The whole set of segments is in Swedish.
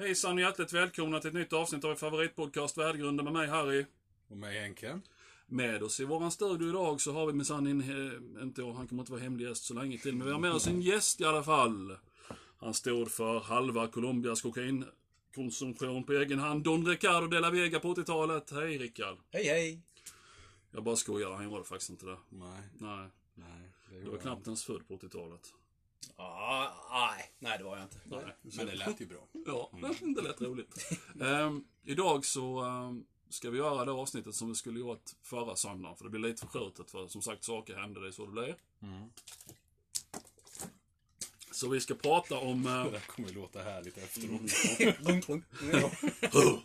Hejsan och hjärtligt välkomna till ett nytt avsnitt av er favoritpodcast Värdegrunden med mig Harry. Och mig Henke. Med oss i våran studio idag så har vi minsann en, eh, inte jag, han kommer inte vara hemlig gäst så länge till, men vi har med oss en gäst i alla fall. Han stod för halva Colombias kokainkonsumtion på egen hand. Don Ricardo de la Vega på 80-talet. Hej Rickard. Hej hej! Jag bara skojar, han gjorde faktiskt inte det. Nej, Nej, nej. Det du var gjorde knappt ens född på 80-talet. Ah, nej, nej det var jag inte. Nej. Men det lät ju bra. Ja, det lät roligt. Ehm, idag så ehm, ska vi göra det avsnittet som vi skulle gjort förra söndagen. För det blir lite förskjutet för som sagt saker händer, det är så det blir. Mm. Så vi ska prata om... Det eh, där kommer låta härligt efteråt.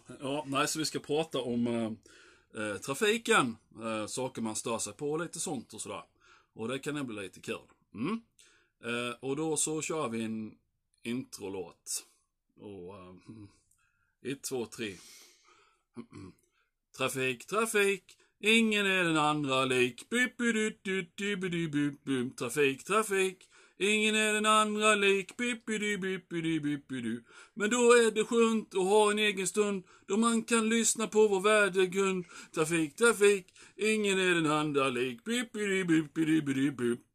Ja, nej, så vi ska prata om eh, trafiken. Eh, saker man stör sig på och lite sånt och sådär. Och det kan bli lite kul. Mm. Eh, och då så kör vi en introlåt. Och... Eh, ett, två, tre. Trafik, trafik. Ingen är den andra lik. Bip, bip, bip, bip. Trafik, trafik. Ingen är den andra lik. Bip, bip, bip. Men då är det skönt att ha en egen stund då man kan lyssna på vår värdegrund. Trafik, trafik. Ingen är den andra lik. Bip, bip, bip, bip,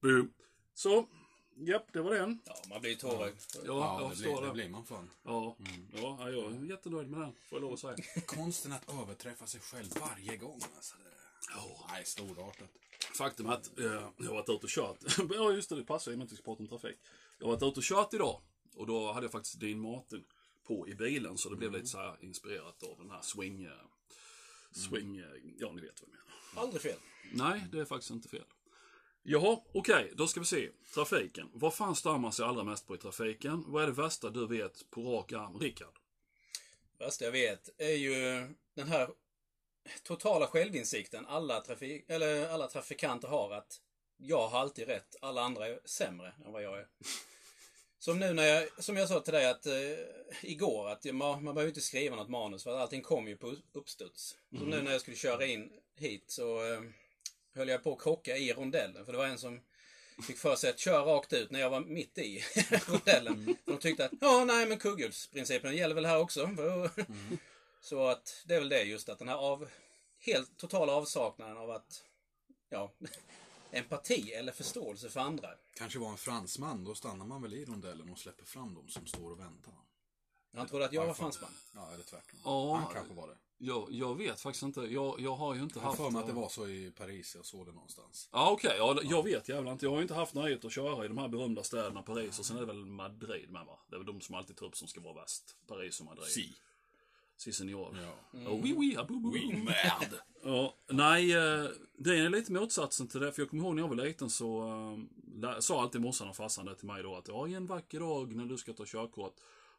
bip. Så, japp, det var den. Ja, man blir ju tårögd. Ja, Ja, jag det blir, det det. blir man fan. Ja, ja, jag är jättenöjd med den, får jag lov att säga. Konsten att överträffa sig själv varje gång. Alltså, det... Nej, storartat. Faktum är att eh, jag har varit ute och kört. ja, just det, det passar ju med att vi ska prata om trafik. Jag har varit ute och kört idag. Och då hade jag faktiskt Dean Martin på i bilen. Så det blev lite så här inspirerat av den här swing... eh, Swing... eh, Ja, ni vet vad jag menar. Aldrig fel. Nej, det är faktiskt inte fel. Jaha, okej, då ska vi se. Trafiken. Vad fan stör man sig allra mest på i trafiken? Vad är det värsta du vet på rak arm? Rickard? Värsta jag vet är ju den här totala självinsikten alla, trafik, eller alla trafikanter har att jag har alltid rätt, alla andra är sämre än vad jag är. Som nu när jag, som jag sa till dig att eh, igår, att man, man behöver inte skriva något manus för att allting kom ju på uppstuds. Så nu när jag skulle köra in hit så eh, höll jag på att krocka i rondellen. För det var en som fick för sig att köra rakt ut när jag var mitt i rondellen. För de tyckte att, ja nej men kugghjulsprincipen gäller väl här också. Så att det är väl det just att den här av, helt totala avsaknaden av att, ja, empati eller förståelse för andra. Kanske var en fransman, då stannar man väl i rondellen och släpper fram dem som står och väntar. Han trodde att jag var fransman. Ja, eller tvärtom. Ja. Han kanske var det. Jag, jag vet faktiskt inte. Jag, jag har ju inte Jag haft... för mig att det var så i Paris, jag såg det någonstans. Ja, okej. Ja, jag vet jävlar inte. Jag har ju inte haft nöjet att köra i de här berömda städerna Paris och sen är det väl Madrid med va? Det är väl de som alltid tar upp som ska vara värst. Paris och Madrid. Si. Si senor. Ja. Oh, oui, oui, abou, bou. Oui, merde. Ja, nej, eh, det är lite motsatsen till det. För jag kommer ihåg när jag var liten så eh, lä- sa alltid morsan och farsan det till mig då att ja, en vacker dag när du ska ta körkort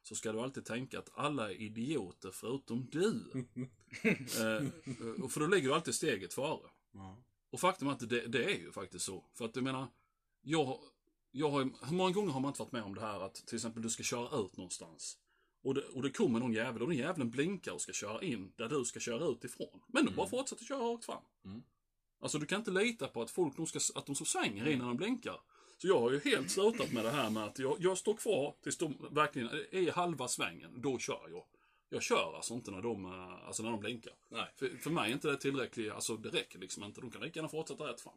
så ska du alltid tänka att alla är idioter förutom du. eh, och för då ligger du alltid steget före. Ja. Och faktum är att det, det är ju faktiskt så. För att jag menar, jag, jag har, hur många gånger har man inte varit med om det här att till exempel du ska köra ut någonstans. Och det, och det kommer någon jävel och den jäveln blinkar och ska köra in där du ska köra ut ifrån. Men de bara fortsätter köra rakt fram. Mm. Alltså du kan inte lita på att folk de ska, att de så svänger in när de blinkar. Så jag har ju helt slutat med det här med att jag, jag står kvar tills de verkligen är i halva svängen. Då kör jag. Jag kör alltså inte när de, eh, alltså när de blinkar. Nej. För, för mig är inte det tillräckligt, alltså det räcker liksom inte. De kan lika gärna fortsätta rätt fram.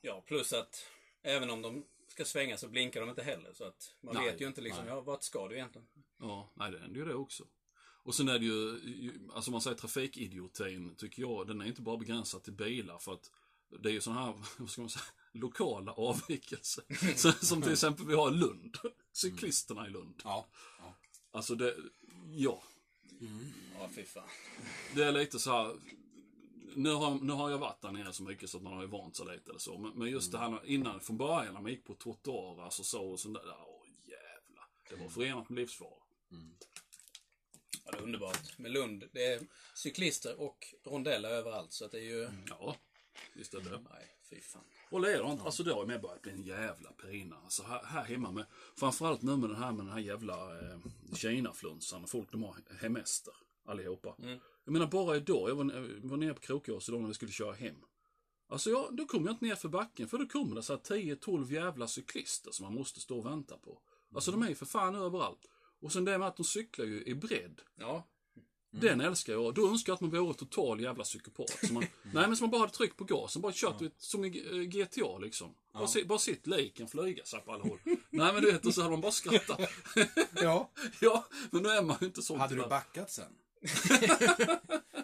Ja, plus att även om de ska svänga så blinkar de inte heller. Så att man Nej, vet ju inte liksom, nej. ja, vart ska du egentligen? Ja, nej det händer ju det också. Och sen är det ju, ju- alltså man säger trafikidiotin, tycker jag, den är inte bara begränsad till bilar för att det är ju sådana här, vad ska man säga, lokala avvikelser. Så, som till exempel vi har i Lund, cyklisterna i Lund. Ja. ja. Alltså det, ja, Ja, fy fan. det är lite så här. Nu har, nu har jag varit där nere så mycket så att man har ju vant sig lite eller så. Men, men just det här när- innan, från början när man gick på trottoarer alltså så och sånt där. Åh jävlar. Det var förenat med livsfara. Ja, det är underbart. Med Lund, det är cyklister och rondeller överallt. Så att det är ju... Ja, visst är det. Nej, fy fan. Och ledaren, alltså det har med börjat bli en jävla pina. Alltså här, här hemma med, framförallt nu med den här med den här jävla eh, Kina-flunsan. Folk de har hemester allihopa. Jag menar bara idag, jag var, jag var nere på Krokås idag när vi skulle köra hem. Alltså ja, då kom jag inte ner för backen för då kommer det så här 10-12 jävla cyklister som man måste stå och vänta på. Alltså de är ju för fan överallt. Och sen det med att de cyklar ju i bredd. Ja. Den älskar jag. Då önskar jag att man vore total jävla psykopat. Så man, nej men så man bara hade tryckt på gasen, bara kört ut som i eh, GTA liksom. Bara, se, bara sitt liken flyga så här på alla håll. nej men du vet, och så hade man bara skrattat. Ja. ja, men nu är man ju inte sån Hade du backat sen?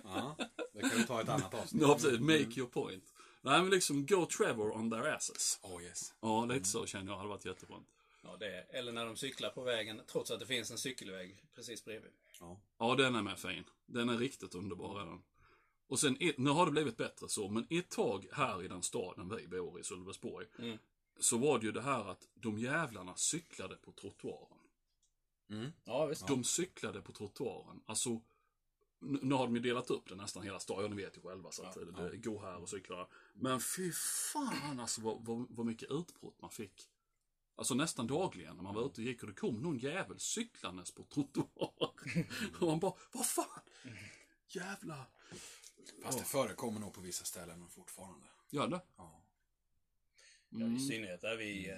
ja, det kan vi ta ett annat avsnitt. Ja, precis. Make your point. Nej men liksom, go Trevor on their asses. Oh yes. Ja, lite så känner jag hade varit jätteskönt. ja det är, eller när de cyklar på vägen trots att det finns en cykelväg precis bredvid. Ja. Ja, den är med fin. Den är riktigt underbar. är den. Och sen, nu har det blivit bättre så, men ett tag här i den staden vi bor i, Sölvesborg, Mm. så var det ju det här att de jävlarna cyklade på trottoaren. Mm. Ja, visst. De cyklade på trottoaren. Alltså, nu nu har de ju delat upp det nästan hela staden, ja, ni vet ju själva så att Ja, det, det går här och cyklar här. Men fy fan alltså vad, vad, vad mycket utbrott man fick. Alltså nästan dagligen när man var ute och gick och det kom någon jävel cyklandes på trottoaren. och man bara, vad fan? Jävla... Fast det förekommer nog på vissa ställen fortfarande. Gör det? Ja. Ja, Mm. I synnerhet där vi, eh,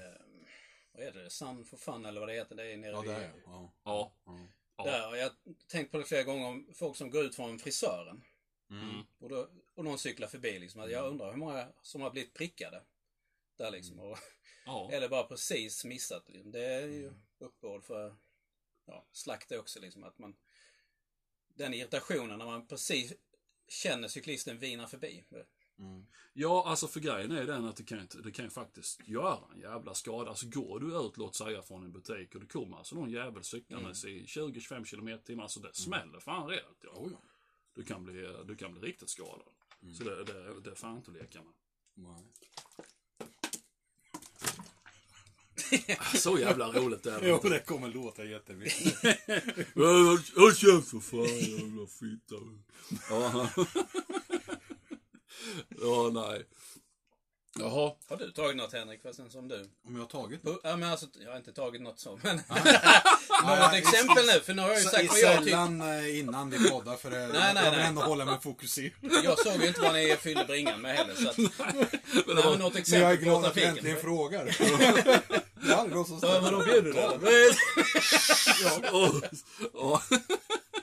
vad är det, Sun for Fun eller vad det heter, det är nere Ja, det är ja. Ja. ja. Ja. Där, och jag har tänkt på det flera gånger om folk som går ut från frisören. Mm. Och, då, och någon cyklar förbi liksom. Jag undrar hur många som har blivit prickade. Där liksom. Och, Ja. eller bara precis missat. Liksom. Det är ju uppbåd för ja, slakt också liksom. Att man, den irritationen när man precis känner cyklisten vina förbi. Mm. Ja, alltså för grejen är den att det kan, det kan faktiskt göra en jävla skada. Alltså går du ut, låt säga från en butik och det kommer alltså någon jävel cyklandes i 20-25 km timmar, alltså det smäller fan rejält. Ja. Oh, ja. Du, kan bli, du kan bli riktigt skadad. Så det, det, det är fan inte att leka med. Nej. Så jävla roligt är det Jo, inte. det kommer låta jättemycket. Håll käft för fan jävla fitta. Ja. ja, nej. Jaha. Har du tagit något Henrik? Fastän som du? Om jag har tagit På- Ja men alltså, jag har inte tagit något så. Men Nej, något exempel nu, för nu har jag ju sagt vad jag tycker. Sällan eh, innan vi poddar för det, Nej, nej, jag vill nej. ändå hålla mig fokuserad. Jag såg ju inte vad ni fyllde bringan med heller. Så att, Men nej, det men var, något Men jag är på glad att du trafiken. äntligen frågar. Det är aldrig någon som Ja, ställer men då bjuder du åh,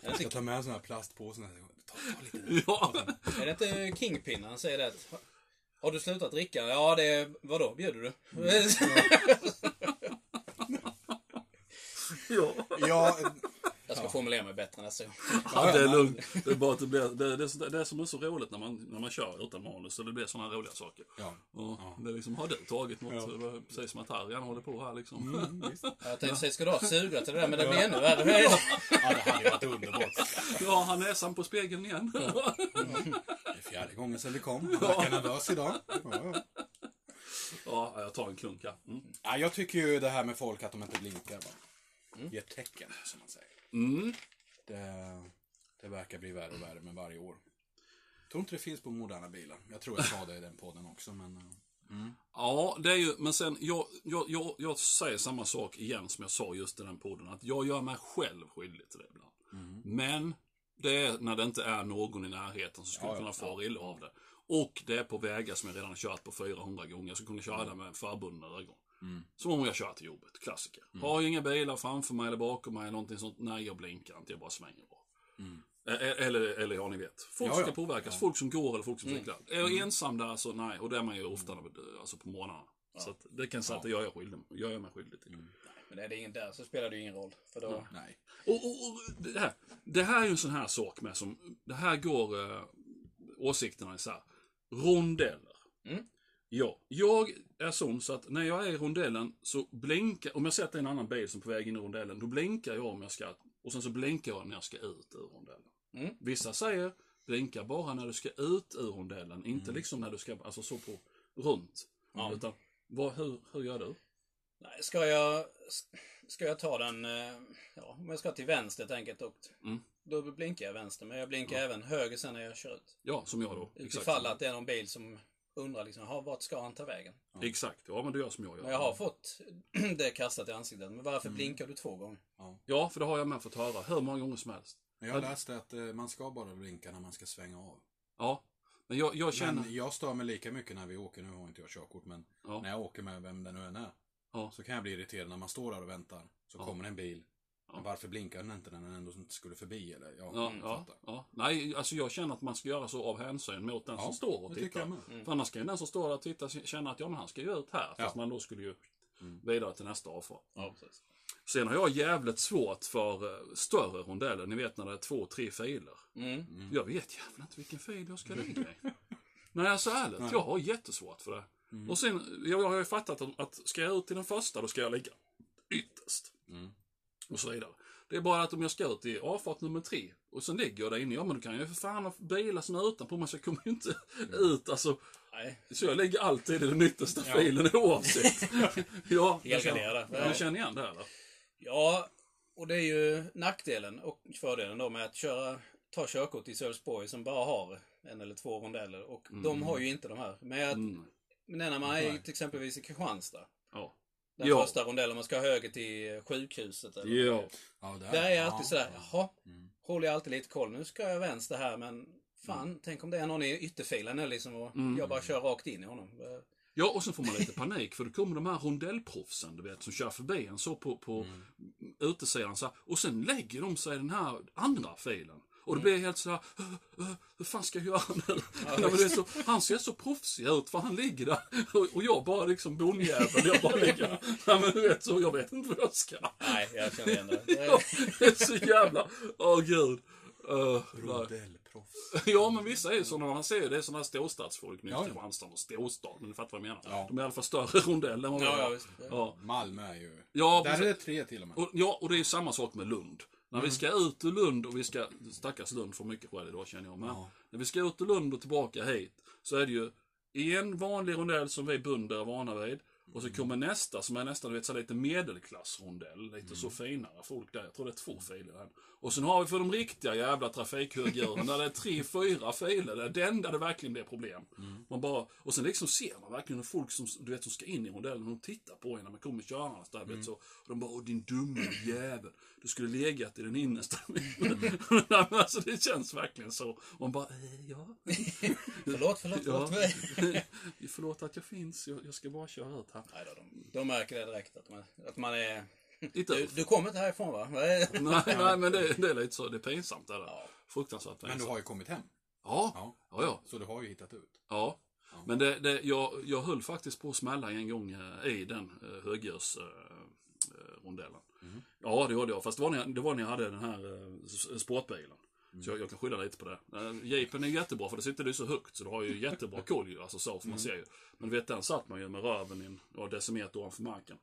Jag ska ta med en sån här plastpåse nästa gång. Ta, ta lite. ja. Är det inte Kingpin han säger det? Att, har du slutat dricka? Ja, det är... Vadå, bjuder du? ja. Ja, Jag ska formulera mig bättre nästa gång. Ja, det är lugnt. Det är bara att det blir, det, det, det, som är så roligt när man, när man kör utan manus, så det blir sådana roliga saker. ja. Och Det är liksom, har du tagit något? Ja. Det var precis som att Harjan håller på här liksom. Mm, visst. Jag tänkte säga, ska du ha sugrör till det där? Men det blir ännu värre. ja, det hade ju varit underbart. Ja, har näsan på spegeln igen. Det är fjärde gången sedan vi kom. Jag verkar nervös idag. Ja, ja. Ja, jag tar en klunk här. Mm. Ja, jag tycker ju det här med folk att de inte blinkar. Ger tecken, som man säger. Mm. Det, det verkar bli värre och värre med varje år. Jag tror inte det finns på moderna bilar. Jag tror jag sa det i den podden också, men... eh, Ja, det är ju, men sen, jag, jag, jag, jag säger samma sak igen som jag sa just i den podden, att jag gör mig själv skyldig till det ibland. Men, det är när det inte är någon i närheten som skulle Ja, ja, kunna fara ja, illa av det. Och det är på vägar som jag redan har kört på 400 gånger, så kunde köra där med förbundna ögon. Som om jag kör till jobbet, klassiker. Har jag inga bilar framför mig eller bakom mig, eller någonting sånt, nej jag blinkar inte, jag bara svänger bara. E- Eller, eller ja, ni vet. Folk Ja, ja. ska påverkas, folk som går eller folk som cyklar. Är jag ensam där så nej, och det är man ju ofta när- alltså på morgnarna. Så att det kan jag säga att det gör jag, skyldig, gör jag mig skyldig till. Men är det ingen där så spelar det ju ingen roll. För då... Nej. Och, och, och det, här, det här är ju en sån här sak med som, det här går eh, åsikterna isär. Rondeller. Mm. Ja, jag är sån så att när jag är i rondellen så blinkar, om jag sätter en annan bil som är på väg in i rondellen, då blinkar jag om jag ska, och sen så blinkar jag när jag ska ut ur rondellen. Mm. Vissa säger, blinka bara när du ska ut ur rondellen, inte liksom när du ska, alltså så på, runt. Ja. Utan, vad, hur, hur gör du? Nej, ska jag... Ska jag ta den... eh, Ja, om jag ska till vänster helt enkelt och... Mm. Då blinkar jag vänster, men jag blinkar även höger sen när jag kör ut. Ja, som jag då. Utifall att det är någon bil som undrar liksom, "Jaha, vart ska han ta vägen? Exakt, ja men du gör som jag gör. Men jag har fått det kastat i ansiktet. Men varför blinkar du två gånger? Ja, för det har jag med fått höra hur många gånger som helst. Men jag läste att eh, man ska bara blinka när man ska svänga av. Ja, men jag, jag känner... Men jag stör mig lika mycket när vi åker, nu har inte jag körkort, men Ja. när jag åker med vem det nu än är. Ja. Så kan jag bli irriterad när man står där och väntar. Så kommer en bil Men varför blinkar den inte när den ändå inte skulle förbi? Eller? Ja, Ja, jag ja, ja. Nej, alltså jag känner att man ska göra så av hänsyn mot den Ja, som står och tittar. med. För annars kan ju den som står där och tittar känna att ja, men han ska ju ut här. Fast Ja. Mm. man då skulle ju vidare till nästa avfart. Ja, precis. Sen har jag jävligt svårt för eh, större rondeller. Ni vet när det är två, tre filer. Mm. Jag vet jävlar inte vilken fil jag ska ligga i. Nej, alltså ärligt. Jag har jättesvårt för det. Mm. Och sen, jag, jag har ju fattat att, att ska jag ut i den första, då ska jag. Mm. Och så vidare. Det är bara att om jag ska ut i avfart nummer tre och sen ligger jag där inne, ja men då kan jag ju för fan ha bilar som är utanpå mig så jag kommer ju inte ut. Alltså, Nej, så jag ligger alltid i den yttersta Ja. filen oavsett. ja, helgarderad. känner, du känner igen det eller? Ja, och det är ju nackdelen och fördelen då med att köra, ta körkort i Sölvesborg som bara har en eller två rondeller. Och de har ju inte de här. Men, Mm. men när man är Nej. till exempelvis i Kristianstad. Ja. Den Ja. första rondellen, man ska höger till sjukhuset. Eller Ja. Ja, där, Där är jag ja, alltid sådär, ja. jaha, Mm. håller jag alltid lite koll. Nu ska jag vänster här men fan, tänk om det är någon i ytterfilen eller liksom och Mm. jag bara kör rakt in i honom. Ja, och sen får man lite panik för då kommer de här rondellproffsen, du vet, som kör förbi en så på, på utesidan så här, Och sen lägger de sig i den här andra filen. Och det blir helt så här, "Äh, äh, hur fan ska jag göra nu? Men det är så, han ser så proffsig ut för han ligger där. Och, och jag bara liksom bondjävel, jag bara ligger Nej men du vet så, jag vet inte vad jag ska. Nej, jag känner igen det. Ja, det är så jävla, åh gud. Uh. Rondellproffs. Ja, men vissa är ju sådana, man ser ju det är sådana här storstadsfolk nu. Ja, ja. Kristianstad och storstad, men du fattar vad jag menar. Ja. De är i alla fall större rondeller än vad Ja, ja, visst. Ja. Malmö är ju... Ja, där är det tre till och med. Och, ja, och det är samma sak med Lund. När vi ska ut ur Lund och vi ska, stackars Lund får mycket skäll idag känner jag, men Ja. när vi ska ut ur Lund och tillbaka hit så är det ju en vanlig rondell som vi bönder är vana vid. Och så kommer nästa som är nästan vet, så lite medelklassrondell. Lite så finare folk där. Jag tror det är två filer. Och sen har vi för de riktiga jävla trafikhögdjuren där det är tre, fyra filer. Det är den där det verkligen blir problem. Man bara, och sen liksom ser man verkligen hur folk som, du vet, som ska in i rondellen, de tittar på en när man kommer körandes där. Vet, så, och de bara, åh din dumme jävel. Du skulle legat i den innersta. Men alltså det känns verkligen så. Och man bara, eh, ja. Förlåt, förlåt, Ja. förlåt. Förlåt att jag finns, jag, jag ska bara köra ut här. Nej då, de, de märker det direkt att man, att man är... Du, du kommer inte härifrån va? Nej. Nej, men det, det är lite så. Det är pinsamt. Det där. Ja. Fruktansvärt Men pinsamt. du har ju kommit hem. Ja, Ja. ja, ja. Så du har ju hittat ut. ja. Men det, det, jag, jag höll faktiskt på att smälla en gång eh, i den uh, höghjulsrondellen. Ja, det gjorde jag. Fast det var när jag, det var när jag hade den här eh, sportbilen. Så jag, jag kan skylla lite på det. Uh, Jeepen är jättebra för det sitter ju så högt så du har ju jättebra koll ju. Alltså så, för man ser ju. Men du vet, den satt man ju med röven i en ja, decimeter ovanför marken.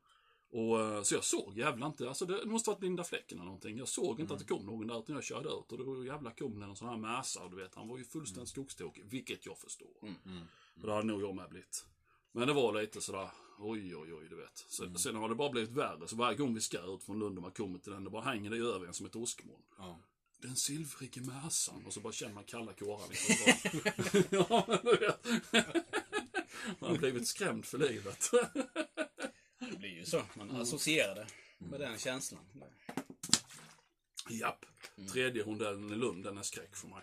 Och, eh, så jag såg jävla inte, alltså det måste varit blinda fläcken eller någonting. Jag såg inte att det kom någon där utan jag körde ut och då jävla kom det en sån här mäsa och du vet, han var ju fullständigt skogstokig, vilket jag förstår. För det hade nog jag med blivit. Men det var lite sådär, oj oj oj du vet. Sen, sen har det bara blivit värre, så varje gång vi ska ut från Lund och man kommer till den, det bara hänger det över en som ett åskmoln. Ja. Den silvrige mäsan. Och så bara känner man kalla kårar liksom. ja, men du vet. Man har blivit skrämd för livet. Det blir ju så. Man associerar det med den känslan. Japp. Tredje rondellen i Lund, den är skräck för mig.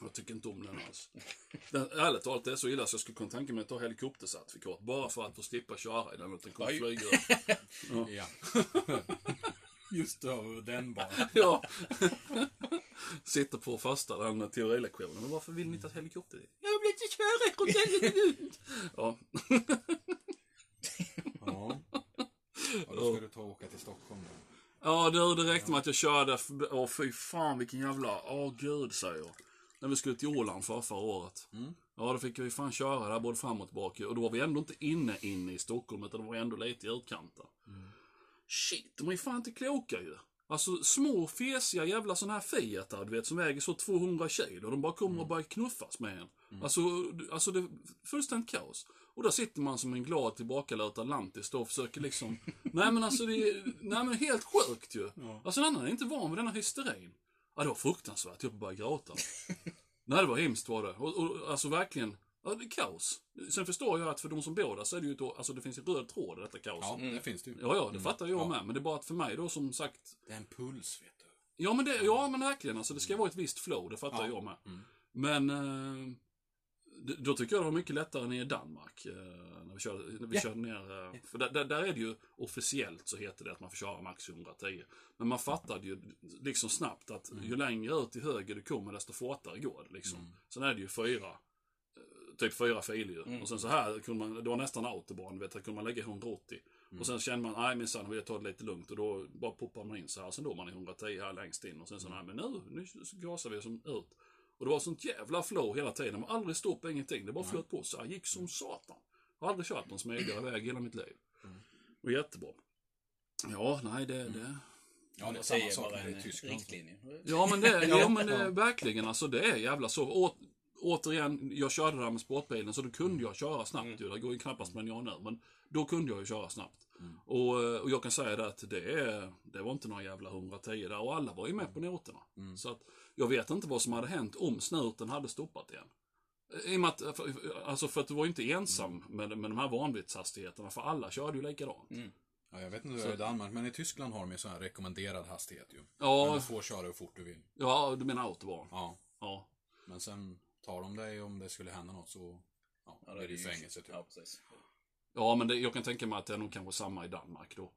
Jag tycker inte om den alls. Den, ärligt talat, det är så illa så jag skulle kunna tänka mig att ta helikoptercertifikat bara för att få slippa köra i den. Kommer Oj. flyga ja. Just och den bara. Ja. Sitter på första den teorilektionen. Men varför vill ni inte att helikopter Jag vill inte köra Lund. Ja. Ja. ja. Då ska du ta och åka till Stockholm då. Ja, du, det räckte med att jag körde. Åh, fy fan vilken jävla... Åh, gud, säger jag. När vi skulle till Åland för förra året. Ja, då fick vi fan köra där både fram och tillbaka. Och då var vi ändå inte inne, inne i Stockholm, utan det var ändå lite i utkanten. Shit, de är fan inte kloka ju. Alltså små fesiga jävla såna här Fiatar, du vet, som väger så 200 kilo. De bara kommer och börjar knuffas med en. Alltså, alltså det är fullständigt kaos. Och där sitter man som en glad tillbakalutad lantis då och försöker liksom... nej men alltså det är, nej men helt sjukt ju. Alltså en annan är inte van vid denna hysterin. Ja det var fruktansvärt, jag började gråta. nej det var hemskt var det. Och, och alltså verkligen, ja det är kaos. Sen förstår jag att för de som bor där så är det ju då, alltså det finns en röd tråd i detta kaoset. Ja, det finns det ju. Ja, ja, det fattar jag Ja. med. Men det är bara att för mig då som sagt... Det är en puls, vet du. Ja, men, det, ja, men verkligen. Alltså, det ska vara ett visst flow, det fattar Ja. jag med. Men... Eh, d- då tycker jag det var mycket lättare än i Danmark. Eh, när vi körde, när vi Ja. körde ner. Eh, för där, där, där är det ju officiellt så heter det att man får köra max 110. Men man fattade ju liksom snabbt att ju längre ut till höger du kommer desto fortare går det liksom. Sen är det ju fyra, typ fyra filer ju. Och sen så här kunde man, det var nästan autobahn, vet, där kunde man lägga 180. Och sen kände man, nej minsann, jag tar det lite lugnt. Och då bara poppar man in så här. Sen då man i 110 här längst in. Och sen så, nej men nu, nu gasar vi som ut. Och det var sånt jävla flow hela tiden. Var aldrig stopp, ingenting. Det bara flöt på så här. Gick som satan. Jag har aldrig kört någon smidigare väg hela mitt liv. Och jättebra. Ja, nej det... det. Ja, det är samma sak med en riktlinje. Ja men det, ja, men det är verkligen alltså det är jävla så. Återigen, jag körde där med sportbilen så då kunde jag köra snabbt ju. Det går ju knappast med jag nu. Men då kunde jag ju köra snabbt. Och, eh, och jag kan säga det att det, det var inte några jävla 110 där. Och alla var ju med på noterna. Så att jag vet inte vad som hade hänt om snuten hade stoppat igen. I och med att, för, alltså för att du var ju inte ensam med, med de här vanvittshastigheterna. För alla körde ju likadant. Ja, jag vet inte hur det är i Danmark, men i Tyskland har de ju sån här rekommenderad hastighet ju. Ja. Men du får köra hur fort du vill. Ja, du menar autobahn? Ja. Ja. Men sen tar de dig om det skulle hända något så ja, Ja, blir det ju fängelse typ. Ja, precis. Ja, men det, jag kan tänka mig att det är nog kanske samma i Danmark då.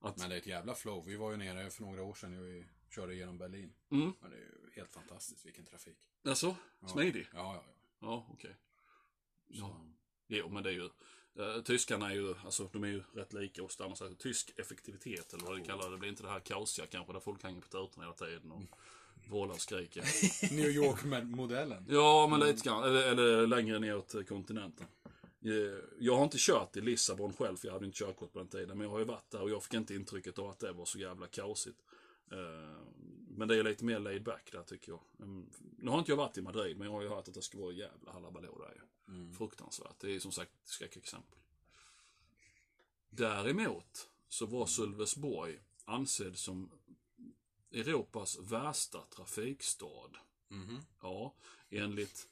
Att, Men det är ett jävla flow. Vi var ju nere för några år sedan och vi körde genom Berlin. mm, Men det är ju helt fantastiskt vilken trafik. alltså, smidig? Ja, ja, ja. Ja, okej. Ja. Så, Jo, men det är ju... Eh, tyskarna är ju, alltså de är ju rätt lika oss där. Man säger tysk effektivitet eller vad det kallar det. Det blir inte det här kaosiga kanske där folk hänger på tutorna hela tiden och vrålar och skriker. New York-modellen. Ja, men lite grann. Eller, eller längre neråt eh, kontinenten. Eh, Jag har inte kört i Lissabon själv, för jag hade inte körkort på den tiden. Men jag har ju varit där och jag fick inte intrycket av att det var så jävla kaosigt. Eh, Men det är lite mer laid back där tycker jag. Mm, Nu har inte jag varit i Madrid, men jag har ju hört att det ska vara jävla halabaloo där ju. Fruktansvärt. Det är som sagt skräckexempel. Däremot så var Sölvesborg ansedd som Europas värsta trafikstad. Mhm. Ja, enligt...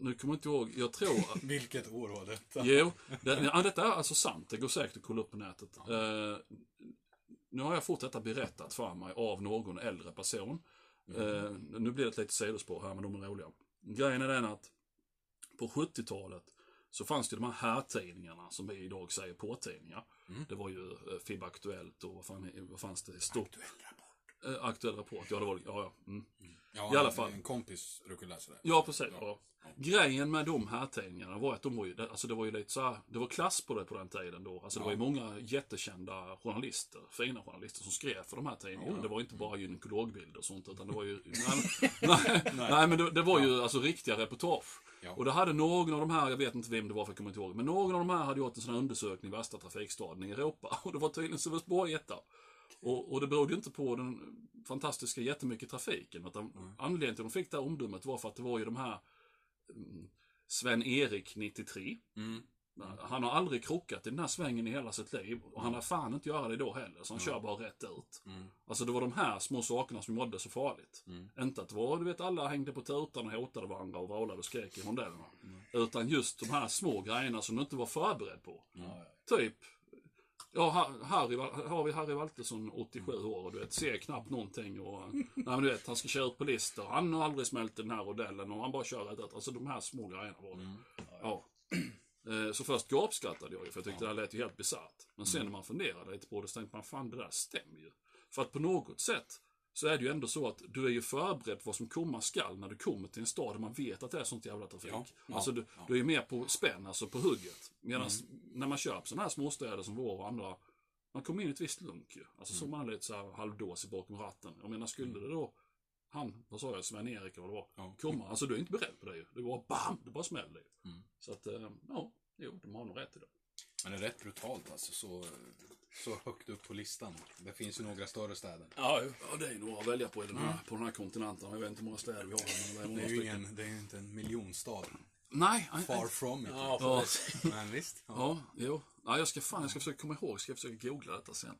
Nu kommer jag inte ihåg, jag tror... Vilket år var detta? Jo, det, ja, detta är alltså sant. Det går säkert att kolla upp på nätet. Eh, nu har jag fått detta berättat för mig av någon äldre person. Eh, nu blir det ett litet sidospår här, men de är roliga. Grejen är den att på 70-talet så fanns det de här härtidningarna som vi idag säger påtidningar. Det var ju eh, FIB Aktuellt och vad, fan, vad fanns det? Stort, Aktuell rapport. Eh, aktuell rapport. Ja, det var det. Ja, ja. Mm. Ja, I alla fall. En kompis brukar läsa det. Ja, precis. Ja. Grejen med de här tidningarna var att de var ju, alltså det var ju lite så här, det var klass på det på den tiden då. Alltså det var ju många jättekända journalister, fina journalister som skrev för de här tidningarna. Det var inte bara gynekologbilder och sånt, utan det var ju, nej, nej, nej men det, det var ju alltså riktiga reportage. Ja. Och då hade någon av de här, jag vet inte vem det var för jag kommer inte ihåg, men någon av de här hade gjort en sån här undersökning, värsta trafikstaden i Europa. Och det var tydligen Sölvesborg etta. Och, och det berodde ju inte på den fantastiska jättemycket trafiken. Utan anledningen till att de fick det här omdömet var för att det var ju de här mm, Sven-Erik 93. Mm. Han har aldrig krockat i den här svängen i hela sitt liv. Och han har fan inte göra det då heller. Så han kör bara rätt ut. Mm. Alltså det var de här små sakerna som gjorde det så farligt. Inte att var, du vet, alla hängde på tutan och hotade varandra och vrålade och skrek i rondellerna. Utan just de här små grejerna som du inte var förberedd på. Typ, ja, Ha- Harry, har vi Harry Waltersson 87 år och du vet, ser knappt någonting och, nej men du vet, han ska köra ut på listor. Han har aldrig smält den här rodellen och han bara kör rätt. Alltså de här små grejerna var det. Ja. Eh, Så först gapskrattade jag ju, för jag tyckte det här lät ju helt bisarrt. Men sen när man funderade lite på det så tänkte man, fan det där stämmer ju. För att på något sätt så är det ju ändå så att du är ju förberedd på vad som komma skall när du kommer till en stad där man vet att det är sånt jävla trafik. Ja, ja, alltså du, du är ju mer på spänn, alltså på hugget. Medan när man på sådana här småstäder som vår och andra, man kommer in i ett visst lunk ju. Alltså så man är lite så här halvdåsig bakom ratten. Jag menar, skulle det då han, vad sa jag, Sven-Erik eller vad det var, Ja. komma. Alltså du är inte beredd på det ju. Det var BAM! Det bara smäller ju. Så att, eh, ja, jo, de har nog rätt i det. Men det är rätt brutalt alltså, så, så högt upp på listan. Det finns ju några större städer. Ja. Ja, det är några att välja på i den här, på den här kontinenten. Jag vet inte hur många städer vi har, men det är Det är ju ingen, det är ju inte en miljonstad. Nej, Far nej. from it. Ja, Ja. Men visst. Ja. Ja, jo. Ja, jag ska fan, jag ska försöka komma ihåg, ska jag försöka googla detta sen.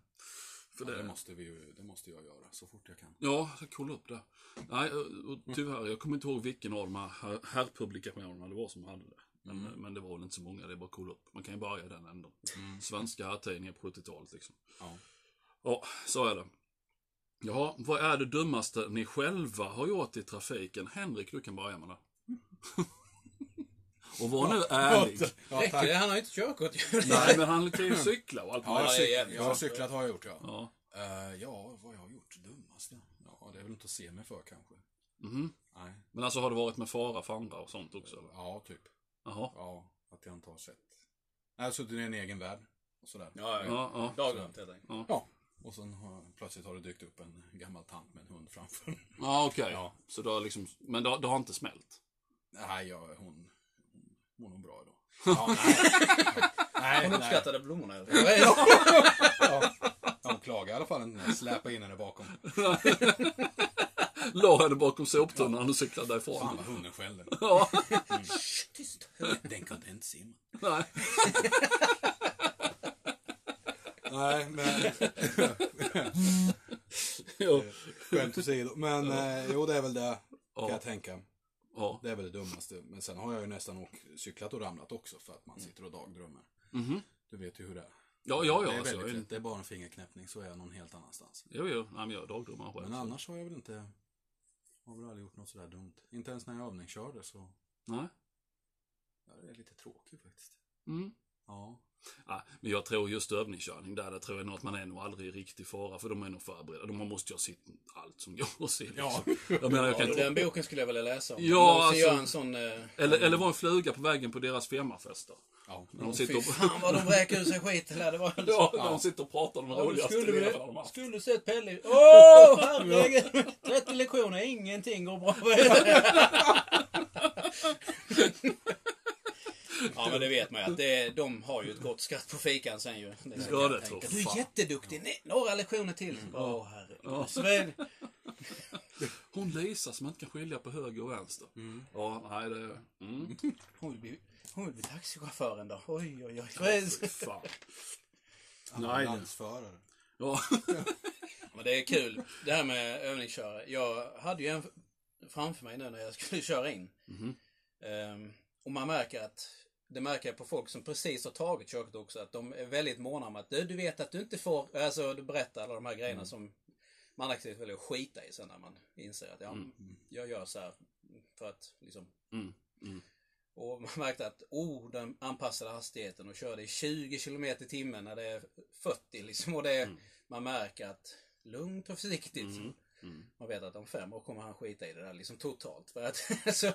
För Ja, det, det, måste vi ju, det måste jag göra så fort jag kan. Ja, jag ska kolla upp det. Nej, tyvärr, jag kommer inte ihåg vilken av de här herr- herrpublikationerna det var som hade det. Men, men det var väl inte så många, det är bara att kolla upp. Man kan ju börja i den änden. Svenska herrtidningar på 70-talet liksom. Ja. Ja, så är det. Ja, vad är det dummaste ni själva har gjort i trafiken? Henrik, du kan börja med det. Och var nu ärlig. Ja, Räcker det? Han har ju inte körkort. Nej, men han kan ju cykla och allt Ja, jag, det är cyk- jävligt jag har cyklat har jag gjort, ja. Ja. Eh, ja, vad jag har gjort dummaste? Ja, det är väl inte att se mig för kanske. Mhm. Nej. Men alltså har det varit med fara för andra och sånt också? Eller? Ja, typ. Jaha. Ja, att jag inte har sett. Nej, jag har suttit i en egen värld. Och sådär. Ja, Ja, ja. Dagrummet helt enkelt. Ja. Och sen har, plötsligt har det dykt upp en gammal tant med en hund framför. Ja, okej. Ja. Så liksom, men det, har inte smält? Nej, jag, hon, mår nog bra idag. Ja, nej. nej, Hon nej. uppskattade blommorna. eller? Ja. Ja, hon klagade i alla fall släpade in henne bakom. La henne bakom soptunnan och cyklade därifrån. Fan vad hunden skällde. Ja. Tyst. Den kunde inte simma. Nej. Nej, men Jo. skämt åsido. Men eh, jo, det är väl det, kan Ja. jag tänka. Ja. Det är väl det dummaste. Men sen har jag ju nästan åkt, cyklat och ramlat också för att man sitter och dagdrömmer. Mhm. Du vet ju hur det är. Ja, ja, det ja. är Alltså, väldigt jag, lätt. Det är bara en fingerknäppning så är jag någon helt annanstans. jo, jo. Nej, men jag dagdrömmar själv. Men annars har jag väl inte, har väl aldrig gjort något sådär dumt. Inte ens när jag övningskörde så, Nej. ja, det är lite tråkigt faktiskt. Mm. Ja. Ja, men jag tror just övningskörning där, där tror jag nog att man är nog aldrig i riktig fara för de är nog förberedda. De måste ju ha sett allt som går att se. Liksom. Ja. Jag menar, jag kan Ja, inte... den boken skulle jag vilja läsa om. Ja, alltså- en sån... Eh, Eller, eller var en fluga på vägen på deras firmafester. Ja. De sitter och... fan vad de vräker ur sig skit. Eller, det var Ja, när de sitter och pratar om de Ja, roligaste skulle, haft. skulle sett Pelle. Åh, herregud! 30 lektioner, ingenting går bra. ja, men det vet man ju. Att det, de har ju ett gott skratt på fikan sen ju. Det Ja, det tror Du är jätteduktig. Nej, några lektioner till. Åh, herregud. Ja. Är- Hon Lisa som inte kan skilja på höger och vänster. Ja, nej det... Mm. Hon vill bli, hon vill bli taxichaufför en dag. Oj, oj, oj. Fy fan. Ambulansförare. Ja. Men det är kul. Det här med övningsköra. Jag hade ju en framför mig nu när jag skulle köra in. Mhm. Ehm, och man märker att, det märker jag på folk som precis har tagit körkort också, att de är väldigt måna om att du, du vet att du inte får, alltså du berättar alla de här grejerna som man aktivt väljer att skita i sen när man inser att ja, jag gör så här för att liksom Mm. Mm. Och man märkte att, oh, den anpassade hastigheten och körde i 20 km i timmen när det är 40 liksom. Och det är, man märker att lugnt och försiktigt. Mm. Mm. Man vet att om fem år kommer han skita i det där liksom totalt. För att, alltså,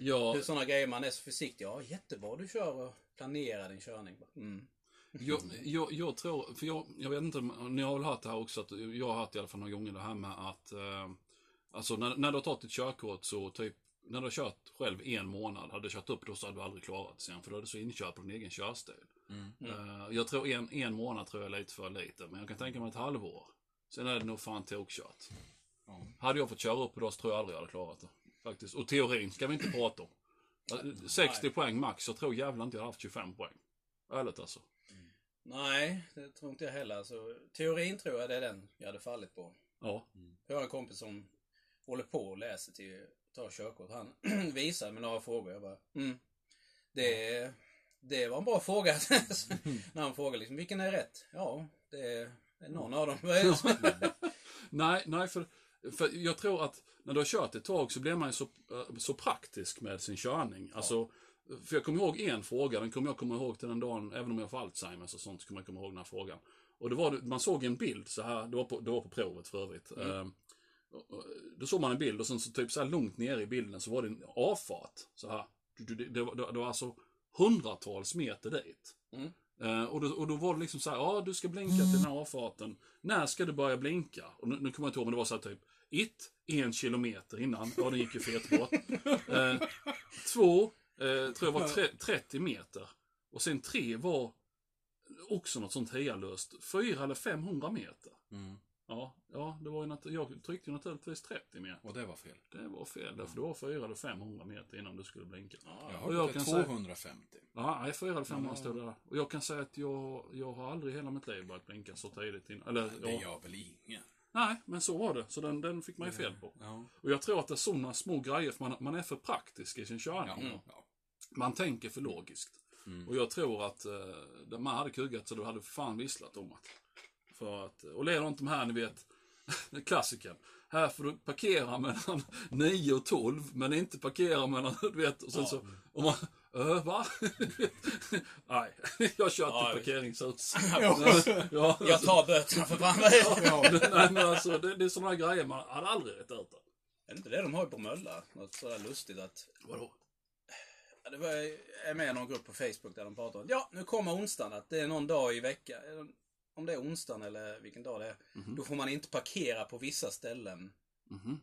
Ja, hur sådana grejer, man är så försiktig. Ja, jättebra du kör och planerar din körning. Mm. jag, jag, jag tror, för jag, jag vet inte, om- ni har väl hört det här också, att jag har hört i alla fall några gånger det här med att, eh, alltså när, när du har tagit ett körkort så typ, när du har kört själv en månad, hade du kört upp då så hade du aldrig klarat det sen, för då är du så inkörd på din egen körstil. Eh, jag tror en, en månad tror jag är lite för lite, men jag kan tänka mig ett halvår. Sen är det nog fan tokkört. Ja. Hade jag fått köra upp idag så tror jag aldrig jag hade klarat det. Faktiskt. Och teorin ska vi inte prata om. Eh, 60 poäng max, så tror jävlar inte jag haft 25 poäng. Ärligt alltså. Nej, det tror inte jag heller. Alltså, teorin tror jag det är den jag hade fallit på. Ja. Jag har en kompis som håller på och läser till ta körkort. Han visade mig några frågor. Jag bara, mm. Det, det var en bra fråga. När han frågade liksom, vilken är rätt? Ja, det är någon av dem. Nej, nej för, för jag tror att när du har kört ett tag så blir man ju så, eh, så praktisk med sin körning. Alltså, för jag kommer ihåg en fråga, den kommer jag komma ihåg till den dagen, även om jag får Alzheimers och sånt, så kommer jag komma ihåg den här frågan. Och det var, man såg en bild så här, det var på, det var på provet för övrigt. Eh, och- och då såg man en bild och sen så typ så här långt nere i bilden så var det en avfart. Så här. Det, var, det var alltså hundratals meter dit. Mm. Eh, och, då, och då var det liksom så här, ja du ska blinka till den här avfarten. När ska du börja blinka? Och nu, nu kommer jag inte ihåg, men det var så här typ, ett, en kilometer innan. Ja, den gick ju fet bort. Eh, två, eh, tror jag var tre, 30 meter. Och sen tre var också något sånt hejalöst. Fyra eller 500 meter. Mm. Ja, ja det var ju nat- jag tryckte ju naturligtvis 30 meter. Och det var fel. Det var fel, därför det var 400 eller 500 meter innan du skulle blinka. Jag Och har jag kan säga- 250. Ja, nej, 400 eller 500 Ja. stod det där. Och jag kan säga att jag, jag har aldrig i hela mitt liv börjat blinka så tidigt. In, eller, Det ja, gör väl ingen? nej, men så var det. Så den, den fick man ju fel på. Ja. Och jag tror att det är sådana små grejer, för man, man är för praktisk i sin körning. Ja. ja. Man tänker för logiskt. Mm. Och jag tror att eh, man hade kuggat så du hade fan visslat om att. För att, och leder inte de här, ni vet, klassikern. Här får du parkera mellan 9 och 12, men inte parkera mellan, du vet, och sen så, om man, Äh, va? Nej, jag kör Ja, till visst. parkeringshus. Ja. ja, Jag tar böterna för fan. Ja. Nej, men alltså, det, det är sådana här grejer man hade aldrig rätt ut. Är det inte det de har på Mölla? Något sådär lustigt att... Vadå? Ja, Det var, jag är med i någon grupp på Facebook där de pratar om ja, nu kommer onsdagen, att det är någon dag i veckan. Om det är onsdagen eller vilken dag det är. Då får man inte parkera på vissa ställen. Mhm.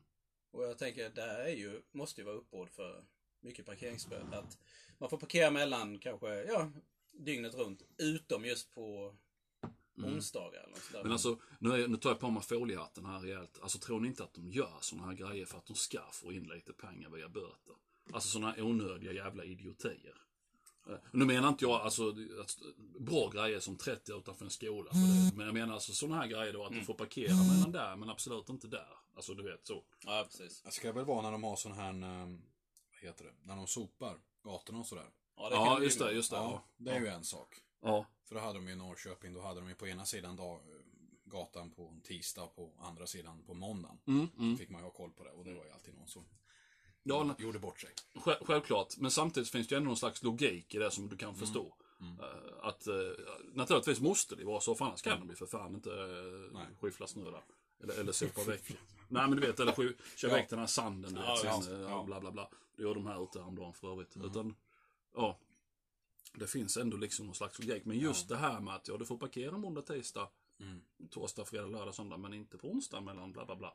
Och jag tänker, det här är ju, måste ju vara uppbåd för mycket parkeringsböter. Att man får parkera mellan kanske, ja, dygnet runt. Utom just på onsdagar. Eller sådär. Men alltså, nu, är, nu tar jag på mig foliehatten här rejält. Alltså tror ni inte att de gör sådana här grejer för att de ska få in lite pengar via böter? Alltså sådana onödiga jävla idiotier. Eh, Nu menar inte jag alltså att, bra grejer som 30 utanför en skola. För det, men jag menar alltså sådana här grejer då att de får parkera mellan där men absolut inte där. Alltså du vet så. Ja, precis. Det ska väl vara när de har sån här, ehm, vad heter det, när de sopar gatorna och sådär. Ja, det Ja just det, just det. Ja, Ja. det är ju en sak. ja. För då hade de ju i Norrköping, då hade de ju på ena sidan dag, gatan på en tisdag och på andra sidan på måndagen. Mm, mm. Fick man ju ha koll på det och det var ju alltid någon som Ja, gjorde bort sig. Själv- Självklart, men samtidigt finns det ju ändå någon slags logik i det som du kan förstå. Eh, Att eh, naturligtvis måste det vara så, för annars kan de ju för fan inte uh, Nej. skyffla snö där. Eller, eller sopa väck. Nej men du vet, eller sky- köra väck den här sanden, du vet, Ja, sen, eh, Ja. bla bla bla. Det gör de här ute häromdagen för övrigt. Utan, ja. Det finns ändå liksom någon slags logik. Men just det här med att ja, du får parkera måndag, tisdag, Mm. torsdag, fredag, lördag, söndag, men inte på onsdag mellan bla bla bla.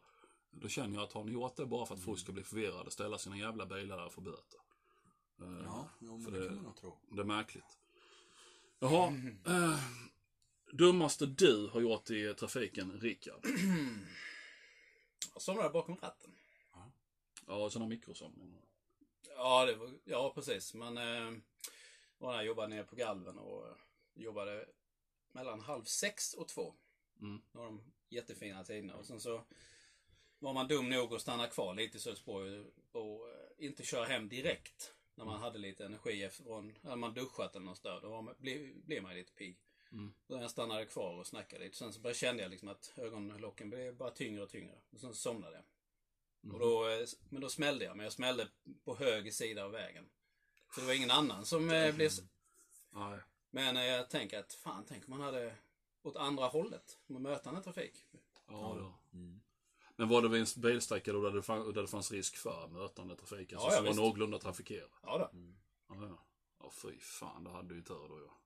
Då känner jag att har ni gjort det bara för att folk ska bli förvirrade, ställa sina jävla bilar där och få böter. Eh, Ja, jo, men för det det- kan man nog tro. det är märkligt. Jaha. Eh, dummaste du har gjort i trafiken, Rickard? Somnade bakom ratten. Ja, sådana mikrosomningar. Ja, det var, ja precis. Men eh, var när jag jobbade nere på Galven och eh, jobbade mellan halv sex och två. Mm. Det var de jättefina tiderna. Och sen så var man dum nog att stanna kvar lite i Sölvesborg och eh, inte köra hem direkt. När man hade lite energi efterån, hade man duschat eller något där, då man, blev, blev man lite pigg. Mm. Så jag stannade kvar och snackade lite. Sen så bara kände jag liksom att ögonlocken blev bara tyngre och tyngre. Och sen så somnade jag. Och då, eh, men då smällde jag, men jag smällde på höger sida av vägen. Så det var ingen annan som eh, blev... Nej. Men jag tänker att fan, tänk om man hade åt andra hållet. Med mötande trafik. Ja, då. Mm. Men var det vid en bilsträcka då där det, fann, där det fanns risk för mötande trafik? Alltså, Ja, ja, som var visst. någorlunda trafikerad? Ja då. Ja, ja. Ja, fy fan, det hade du ju tur då ja.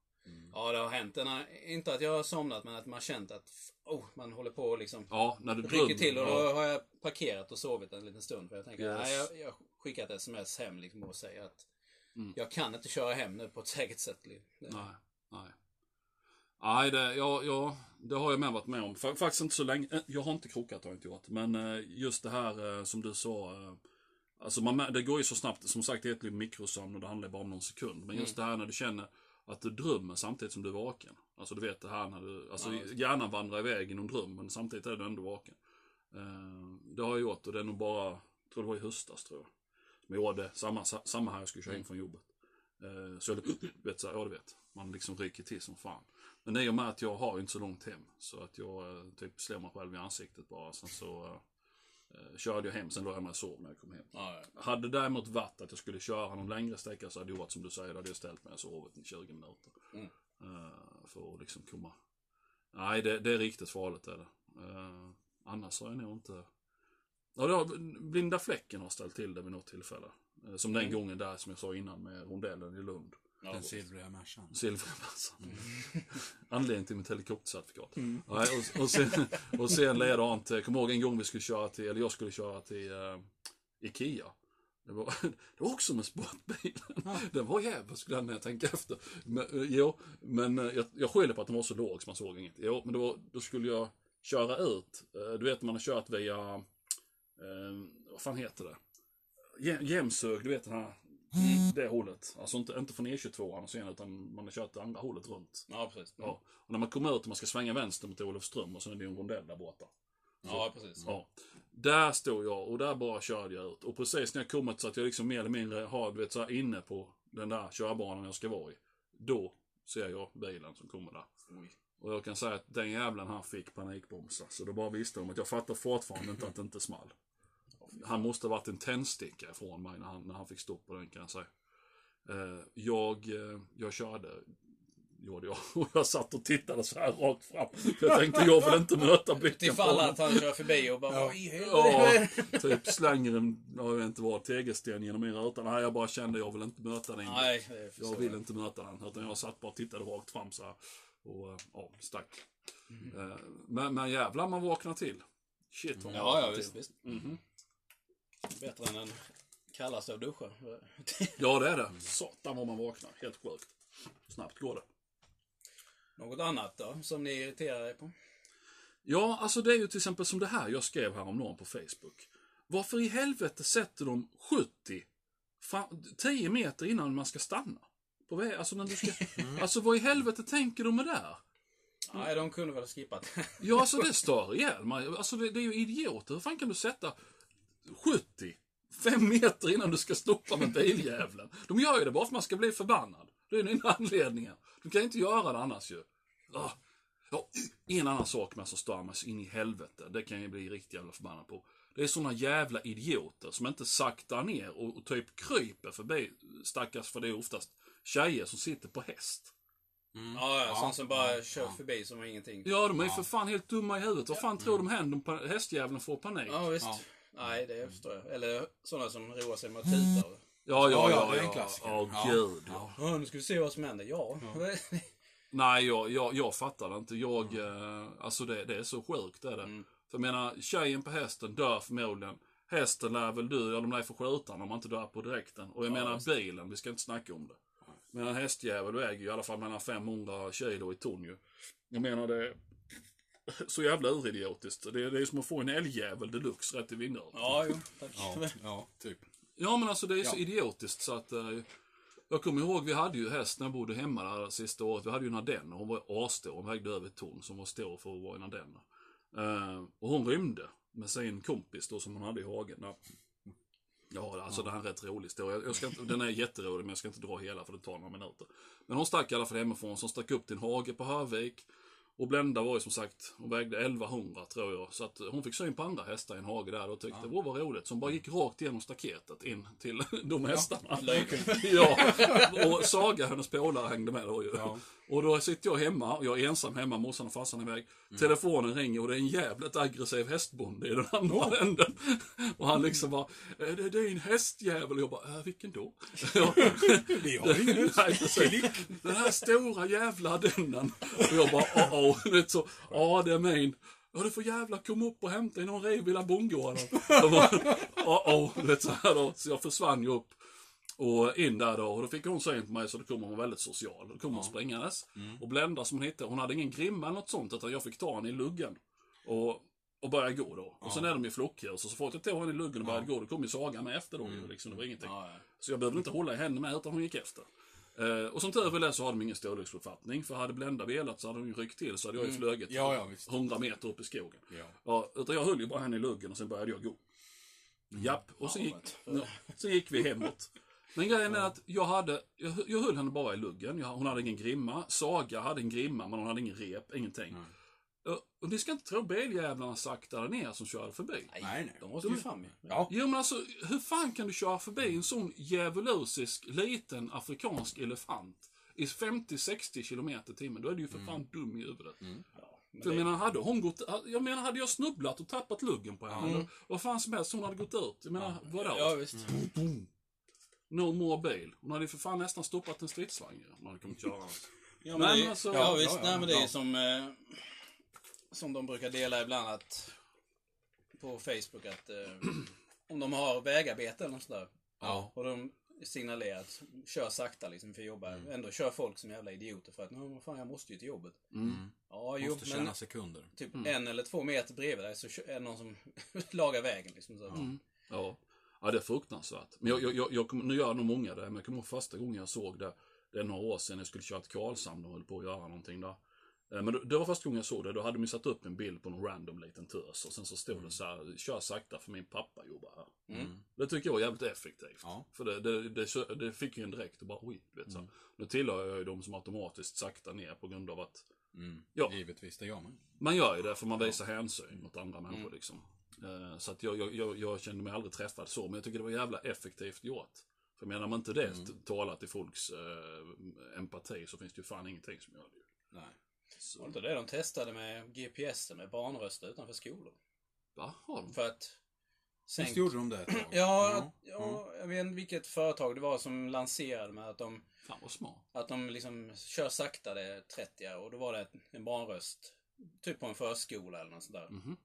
Ja, det har hänt. Den inte att jag har somnat, men att man har känt att oh, man håller på och liksom Ja, när du rycker till och då ja. har jag parkerat och sovit en liten stund. För jag tänker, Yes. nej, jag, jag skickar ett sms hem liksom och säger att Mm. jag kan inte köra hem nu på ett säkert sätt. Det, Nej, nej. Nej, det, ja, ja, det har jag med varit med om. Fa- Faktiskt inte så länge. Eh, Jag har inte krokat, har jag inte gjort. Men eh, just det här eh, som du sa. Alltså man, det går ju så snabbt. Som sagt, det är ett mikrosömn och det handlar bara om någon sekund. Men just det här när du känner att du drömmer samtidigt som du är vaken. Alltså du vet det här när du, alltså Ja. hjärnan vandrar iväg i någon dröm men samtidigt är du ändå vaken. Det har jag gjort och det är nog bara, jag tror det var i höstas tror jag. Men jag gjorde samma, samma här jag skulle köra in från jobbet. Så jag vet, så här, ja du vet, man liksom rycker till som fan. Men i och med att jag har inte så långt hem så att jag eh, typ slår mig själv i ansiktet bara. Sen så eh, körde jag hem, sen låg jag mig och sov när jag kom hem. ja, ja. Hade det däremot varit att jag skulle köra någon längre sträcka så hade det varit som du säger, då hade jag ställt mig och sovit i 20 minuter. Mm. Eh, för att liksom komma... Nej, det, det är riktigt farligt är det. Uh, annars har jag nog inte... Ja, det har, blinda fläcken har ställt till det vid något tillfälle. Eh, som den Mm. gången där som jag sa innan med rondellen i Lund. Ja Den silvriga Mercan. Silvermassan. Anledningen till mitt helikoptercertifikat. Nej, och, och, sen, och sen likadant, jag kommer ihåg en gång vi skulle köra till, eller jag skulle köra till uh, Ikea. Det var, det var också med sportbilen. Den var jag när jag tänker efter. Men, eh, jo, men eh, jag, jag skyller på att den var så låg så man såg inget. Jo, men då, då skulle jag köra ut. Du vet man har kört via, eh, vad fan heter det? Jäm- Jämshög, du vet den här, det hållet. Alltså inte, inte från E22 och sen, utan man har kört det andra hållet runt. ja precis. Ja. Och när man kommer ut och man ska svänga vänster mot Olofström och sen är det ju en rondell där borta. Ja, precis. Ja. Där stod jag och där bara körde jag ut. Och precis när jag kommit så att jag liksom mer eller mindre har, du vet, så här inne på den där körbanan jag ska vara i. Då ser jag bilen som kommer där. Oj. Och jag kan säga att den jävlen han fick panikbromsa. Så då bara visste de att jag fattar fortfarande inte att det inte small. Han måste ha varit en tändsticka ifrån mig när han, när han fick stopp på den kan jag säga. Eh, jag, eh, jag körde, gjorde jag, och jag satt och tittade så här rakt fram. För jag tänkte jag vill inte möta blicken på honom. att han kör förbi och bara, Ja. Ja, typ slänger en, jag vet inte vad, tegelsten genom min ruta. Nej, jag bara kände jag vill inte möta den. Nej, Jag vill inte möta den. Utan jag satt bara och tittade rakt fram så här. Och eh, ja, stack. Mm. Eh, Men, men jävlar man vaknar till. Shit vad man Ja, vaknar ja, visst, till. visst. Mhm. Bättre än den kallaste av duschar. Ja, det är det. Satan vad man vaknar. Helt sjukt. Snabbt går det. Något annat då, som ni irriterar er på? Ja, alltså det är ju till exempel som det här jag skrev häromdagen på Facebook. Varför i helvete sätter de 70, fan, 10 meter innan man ska stanna? På väg, alltså när du ska, alltså vad i helvete tänker de med det där? Nej, de kunde väl ha skippat. Ja, alltså det stör ihjäl mig. Alltså det, det är ju idioter. Hur fan kan du sätta 70, 5 meter innan du ska stoppa med biljävlen? De gör ju det bara för att man ska bli förbannad. Det är den anledningen. Du kan ju inte göra det annars ju. Ah. Ja, en annan sak med som stör mig så in i helvete. Det kan jag bli riktigt jävla förbannad på. Det är såna jävla idioter som inte saktar ner och, och typ kryper förbi. Stackars, för det är oftast tjejer som sitter på häst. Ja, ja, sån som bara ja, kör ja. förbi som ingenting. Ja, de är ju för fan helt dumma i huvudet. Vad fan tror de händer om hästjäveln får panik? Ja, visst. Nej, det förstår jag. Eller sådana som roar sig med att tuta. Ja, ja, Ja, ja, ja, det är en ja. klassiker. Ja, Ja. gud ja. Ja, nu ska vi se vad som händer. Ja. Nej, jag, jag, jag fattar det inte. Jag, eh, alltså det, det är så sjukt det är det. Mm. För jag menar, tjejen på hästen dör förmodligen. Hästen lär väl dö, ja de lär få skjuta om man inte dör på direkten. Och jag Ja, menar visst. bilen, vi ska inte snacka om det. Men en hästjävel väger ju i alla fall mellan 500 kilo i ton ju. Jag menar det så jävla uridiotiskt. Det, är- det är som att få en älgjävel deluxe rätt i vindrutan. Ja, jo, tack. Ja, ja, typ. Ja men alltså det är så Ja. idiotiskt så att eh, Jag kommer ihåg vi hade ju häst när jag bodde hemma där sista året. Vi hade ju en ardenner. Hon var asstor. Hon vägde över ett ton. Som var stor för att vara en ardenner. Eh, och hon rymde med sin kompis då som hon hade i hagen. där. Ja, alltså det här är en rätt rolig historia. Jag ska inte, den är jätterolig men jag ska inte dra hela för det tar några minuter. Men hon stack i alla fall hemifrån. Så hon stack upp till en hage på Hörvik. Och Blenda var ju som sagt, hon vägde 1100 tror jag. Så att hon fick syn på andra hästar i en hage där och tyckte, åh vad roligt. Hon bara gick rakt igenom staketet in till de hästarna. Ja, och Saga, hennes polare, hängde med då ju. Ja. Och då sitter jag hemma, och jag är ensam hemma, morsan och farsan är iväg. Mm. Telefonen ringer och det är en jävligt aggressiv hästbonde i den andra änden. Och han liksom bara, "Är det din hästjävel? Och jag bara, äh, vilken då? Ja. Vi har ingen häst. Den här stora jävla ardennen. Och jag bara, åh, åh. Du vet så, ja det är min. Ja du får jävla komma upp och hämta i någon rev i bondgården. Du vet så här då. Så jag försvann ju upp. Och in där då, och då fick hon syn på mig så då kom hon väldigt social. Då kom hon springandes. Och Blenda som hon hittade, hon hade ingen grimma eller något sånt utan jag fick ta henne i luggen. Och, och börja gå då. Och sen är de ju flockdjur, så så fort jag tog henne i luggen och började gå, då kom ju Saga med efter då ju, liksom. Det var ingenting. Ja, ja. Så jag behövde inte hålla i henne med, utan hon gick efter. Eh, och som tur var så hade de ingen storleksförfattning, för hade Blenda velat så hade hon ju ryckt till så hade jag ju flugit Ja, ja, visst. 100 meter upp i skogen. Ja. Ja, utan jag höll ju bara henne i luggen och sen började jag gå. Japp, och sen, Ja, gick, ja, sen gick vi hemåt. Men grejen är att jag hade, jag, jag höll henne bara i luggen. Jag, hon hade ingen grimma. Saga hade en grimma, men hon hade ingen rep, ingenting. Och, och ni ska inte tro biljävlarna saktade ner som körde förbi. Nej, nej. De måste ju fram ju. Ja. Jo men alltså, hur fan kan du köra förbi en sån djävulusisk liten afrikansk elefant i 50-60 kilometer i timmen? Då är du ju för fan dum i huvudet. Ja, men För jag det- menar, hade hon gått, jag menar, hade jag snubblat och tappat luggen på henne, då, vad fan som helst, hon hade gått ut. Jag menar, vadå? Ja, visst. No more bil. Hon hade ju för fan nästan stoppat en stridsvagn ju, om hon hade kunnat köra. Ja, Nej, men det, men alltså- ja, ja, visst. ja, Nej, men det är ja. som, eh, som de brukar dela ibland att på Facebook att eh, om de har vägarbete eller något sådär. Ja. Och de signalerar att kör sakta liksom för att jobba. Ändå kör folk som jävla idioter för att nej, vad fan jag måste ju till jobbet. Mm. Ja, jo, Måste tjäna men sekunder. typ en eller två meter bredvid dig så är det någon som lagar vägen liksom. Så. Mm. Ja. ja, det är fruktansvärt. Men jag, jag, jag, jag kommer- nu gör nog många det, men jag kommer ihåg första gången jag såg det, det är några år sedan jag skulle köra till Karlshamn och höll på att göra någonting där. Eh, Men då- det var första gången jag såg det, då hade de ju satt upp en bild på någon random liten tös och sen så stod det så här, kör sakta för min pappa jobbar här. Mm. Det tycker jag var jävligt effektivt. Ja. För det, det, det, det fick ju en direkt och bara oj, du vet så. Mm. Nu tillhör jag ju de som automatiskt saktar ner på grund av att Mm. Ja. Givetvis, det gör man. man gör ju det för man visar hänsyn mot andra Mm. människor liksom. Eh, Så att jag, jag, jag, jag kände mig aldrig träffad så, men jag tycker det var jävla effektivt gjort. För menar man inte det mm. talar till folks eh, empati så finns det ju fan ingenting som gör det. Nej. Var inte det de testade med GPS med barnröster utanför skolor? Va? Har de? För att... Visst gjorde de det ett tag? Ja, Mm. ja, jag vet inte vilket företag det var som lanserade med att de, Fan vad smart. att de liksom kör sakta det 30 och då var det en barnröst. Typ på en förskola eller något sånt där. Mhm.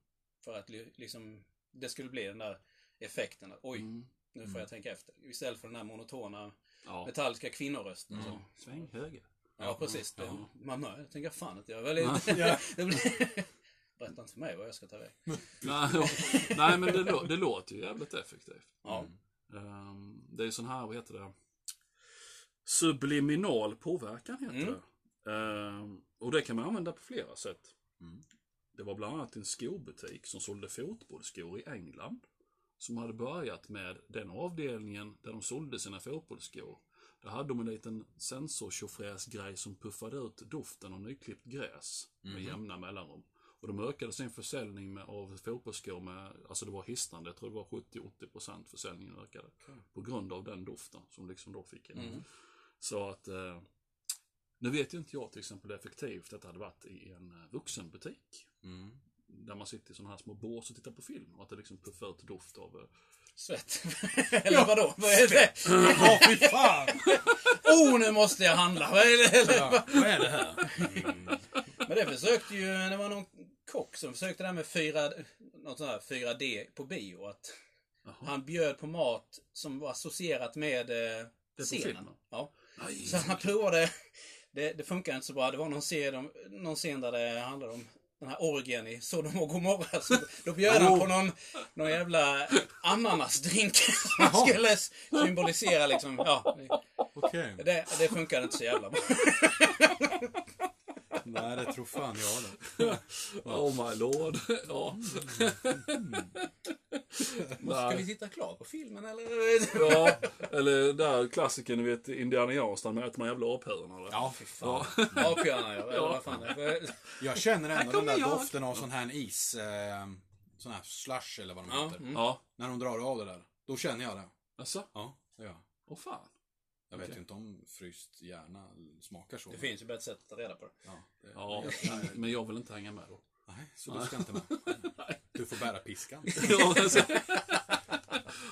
För att li- liksom, det skulle bli den där effekten att oj, Mm. nu får jag tänka efter. Istället för den här monotona Ja. metalliska kvinnorösten. Mm. Så. Sväng höger. Ja, precis. Det, Ja. Mamma, jag tänker fan att jag. Ja. det blir... Berätta inte för mig vad jag ska ta väg. Nej. Nej men det, lå- det låter ju jävligt effektivt. Ja. Ehm, det är sån här, vad heter det? Subliminal påverkan heter Mm. det. Ehm, och det kan man använda på flera sätt. Mm. Det var bland annat en skobutik som sålde fotbollsskor i England. Som hade börjat med den avdelningen där de sålde sina fotbollsskor. Där hade de en liten sensortjofräsgrej som puffade ut doften av nyklippt gräs med Mhm. jämna mellanrum. Och de ökade sin försäljning med, av fotbollsskor med, alltså det var hisnande, jag tror det var 70-80% försäljningen ökade. På grund av den doften som liksom då fick en. Mm. Så att, eh, nu vet ju inte jag till exempel hur effektivt detta hade varit i en eh, vuxenbutik. Mm. Där man sitter i sådana här små bås och tittar på film. Och att det liksom puffar ut doft av... Svett. Eller vadå? Vad är det? Ja, fy fan! Oh, nu måste jag handla. Vad är det? Eller, Ja, vad är det här? Men det försökte ju, det var någon kock som försökte det här med 4, något sånt här 4D på bio. Att han bjöd på mat som var associerat med eh, scenen. Ja. Nej, Så han provade. Det, det funkar inte så bra. Det var någon scen, någon scen där det handlade om den här orgen i Sodom och Gomorra. Så då bjöd han på någon, någon jävla ananasdrink som Jaha. skulle symbolisera liksom, ja. Okej. Det, det funkade inte så jävla bra. Nej, det tror fan jag det. Oh my lord. ja. Ska vi titta klart på filmen eller? ja. Eller där klassikern, du vet, Indiana Jones, där möter man jävla aphönorna. eller? Ja, fy fan. Ja. Apbjörnar ja, eller vad fan det är. Jag känner ändå den där jag. doften av sån här is... Eh, sån här slush eller vad de Ja, heter. mm. Ja. När de drar av det där. Då känner jag det. Alltså? Ja, det gör jag. Åh fan. Jag vet ju inte om fryst hjärna smakar så. Det finns ju bättre sätt att ta reda på det. Ja, det, Ja, men jag vill inte hänga med då. nej, så du ska inte med. Du får bära piskan.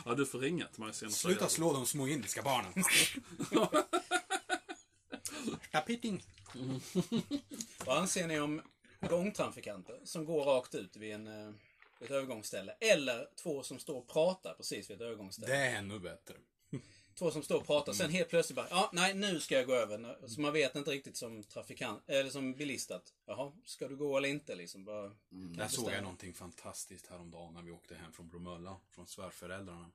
Ja, du får ringa till mig sen. och Sluta slå de små indiska barnen. Tapiting. Vad anser ni om gångtrafikanter som går rakt ut vid en, eh, ett övergångsställe? Eller två som står och pratar precis vid ett övergångsställe? Det är ännu bättre. Två som står och pratar, sen helt plötsligt bara, ja, nej, nu ska jag gå över. Så man vet inte riktigt som trafikant, eller som bilist att, jaha, ska du gå eller inte liksom? Bara, Mm. Där såg jag någonting fantastiskt häromdagen när vi åkte hem från Bromölla, från svärföräldrarna.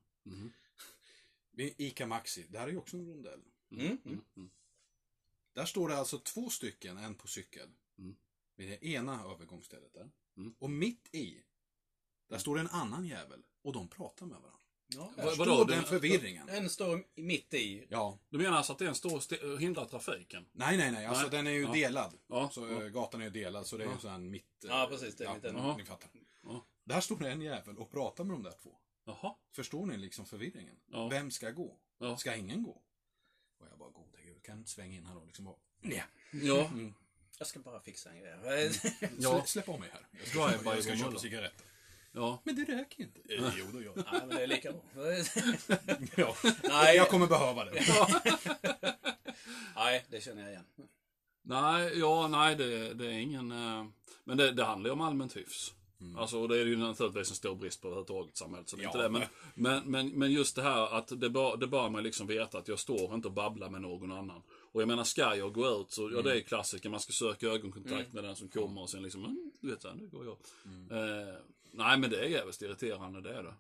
Vid Ica Maxi, det här är ju också en rondell. Mm, mm. Mm. Där står det alltså två stycken, en på cykel. Mm. Vid det ena övergångsstället där. Mm. Och mitt i, där står det en annan jävel. Och de pratar med varandra. Ja, Vad- vadå? den förvirringen. En står mitt i. Ja. Du menar alltså att den står och st- och hindrar trafiken? Nej, nej, nej. Alltså Nej. den är ju Ja. delad. Ja. Så ja. eh, gatan är ju delad, så det är ju Ja. så här mitt... eh, Ja, precis, det är ja, mitt i. Ni fattar. Ja. Där står det en jävel och pratar med de där två. Jaha. Förstår ni liksom förvirringen? Ja. Vem ska gå? Ja. Ska ingen gå? Och jag bara, gode gud, kan du inte svänga in här och liksom bara... Ja. Ja. Mm. Jag ska bara fixa en grej. Ja. Slä, släpp av mig här. Jag ska, by jag ska köpa Bromölla. cigaretter. Ja. Men det räcker inte. Eh, jo, då gör det. Nej, men det är lika bra. ja. Nej. Jag kommer behöva det. Nej, det känner jag igen. Nej, ja, nej, det, det är ingen... eh, Men det, det handlar ju om allmänt hyfs. Alltså, och det är ju naturligtvis en stor brist på överhuvudtaget i samhället. Så det är Ja, inte det. Men, men, men, men just det här att det bör, det bör man liksom veta att jag står inte och babblar med någon annan. Och jag menar, ska jag gå ut så, ja det är klassiker. Man ska söka ögonkontakt med den som kommer och sen liksom, mm, du vet så här, nu går jag. Eh, nej, men det är jävligt irriterande, det är det.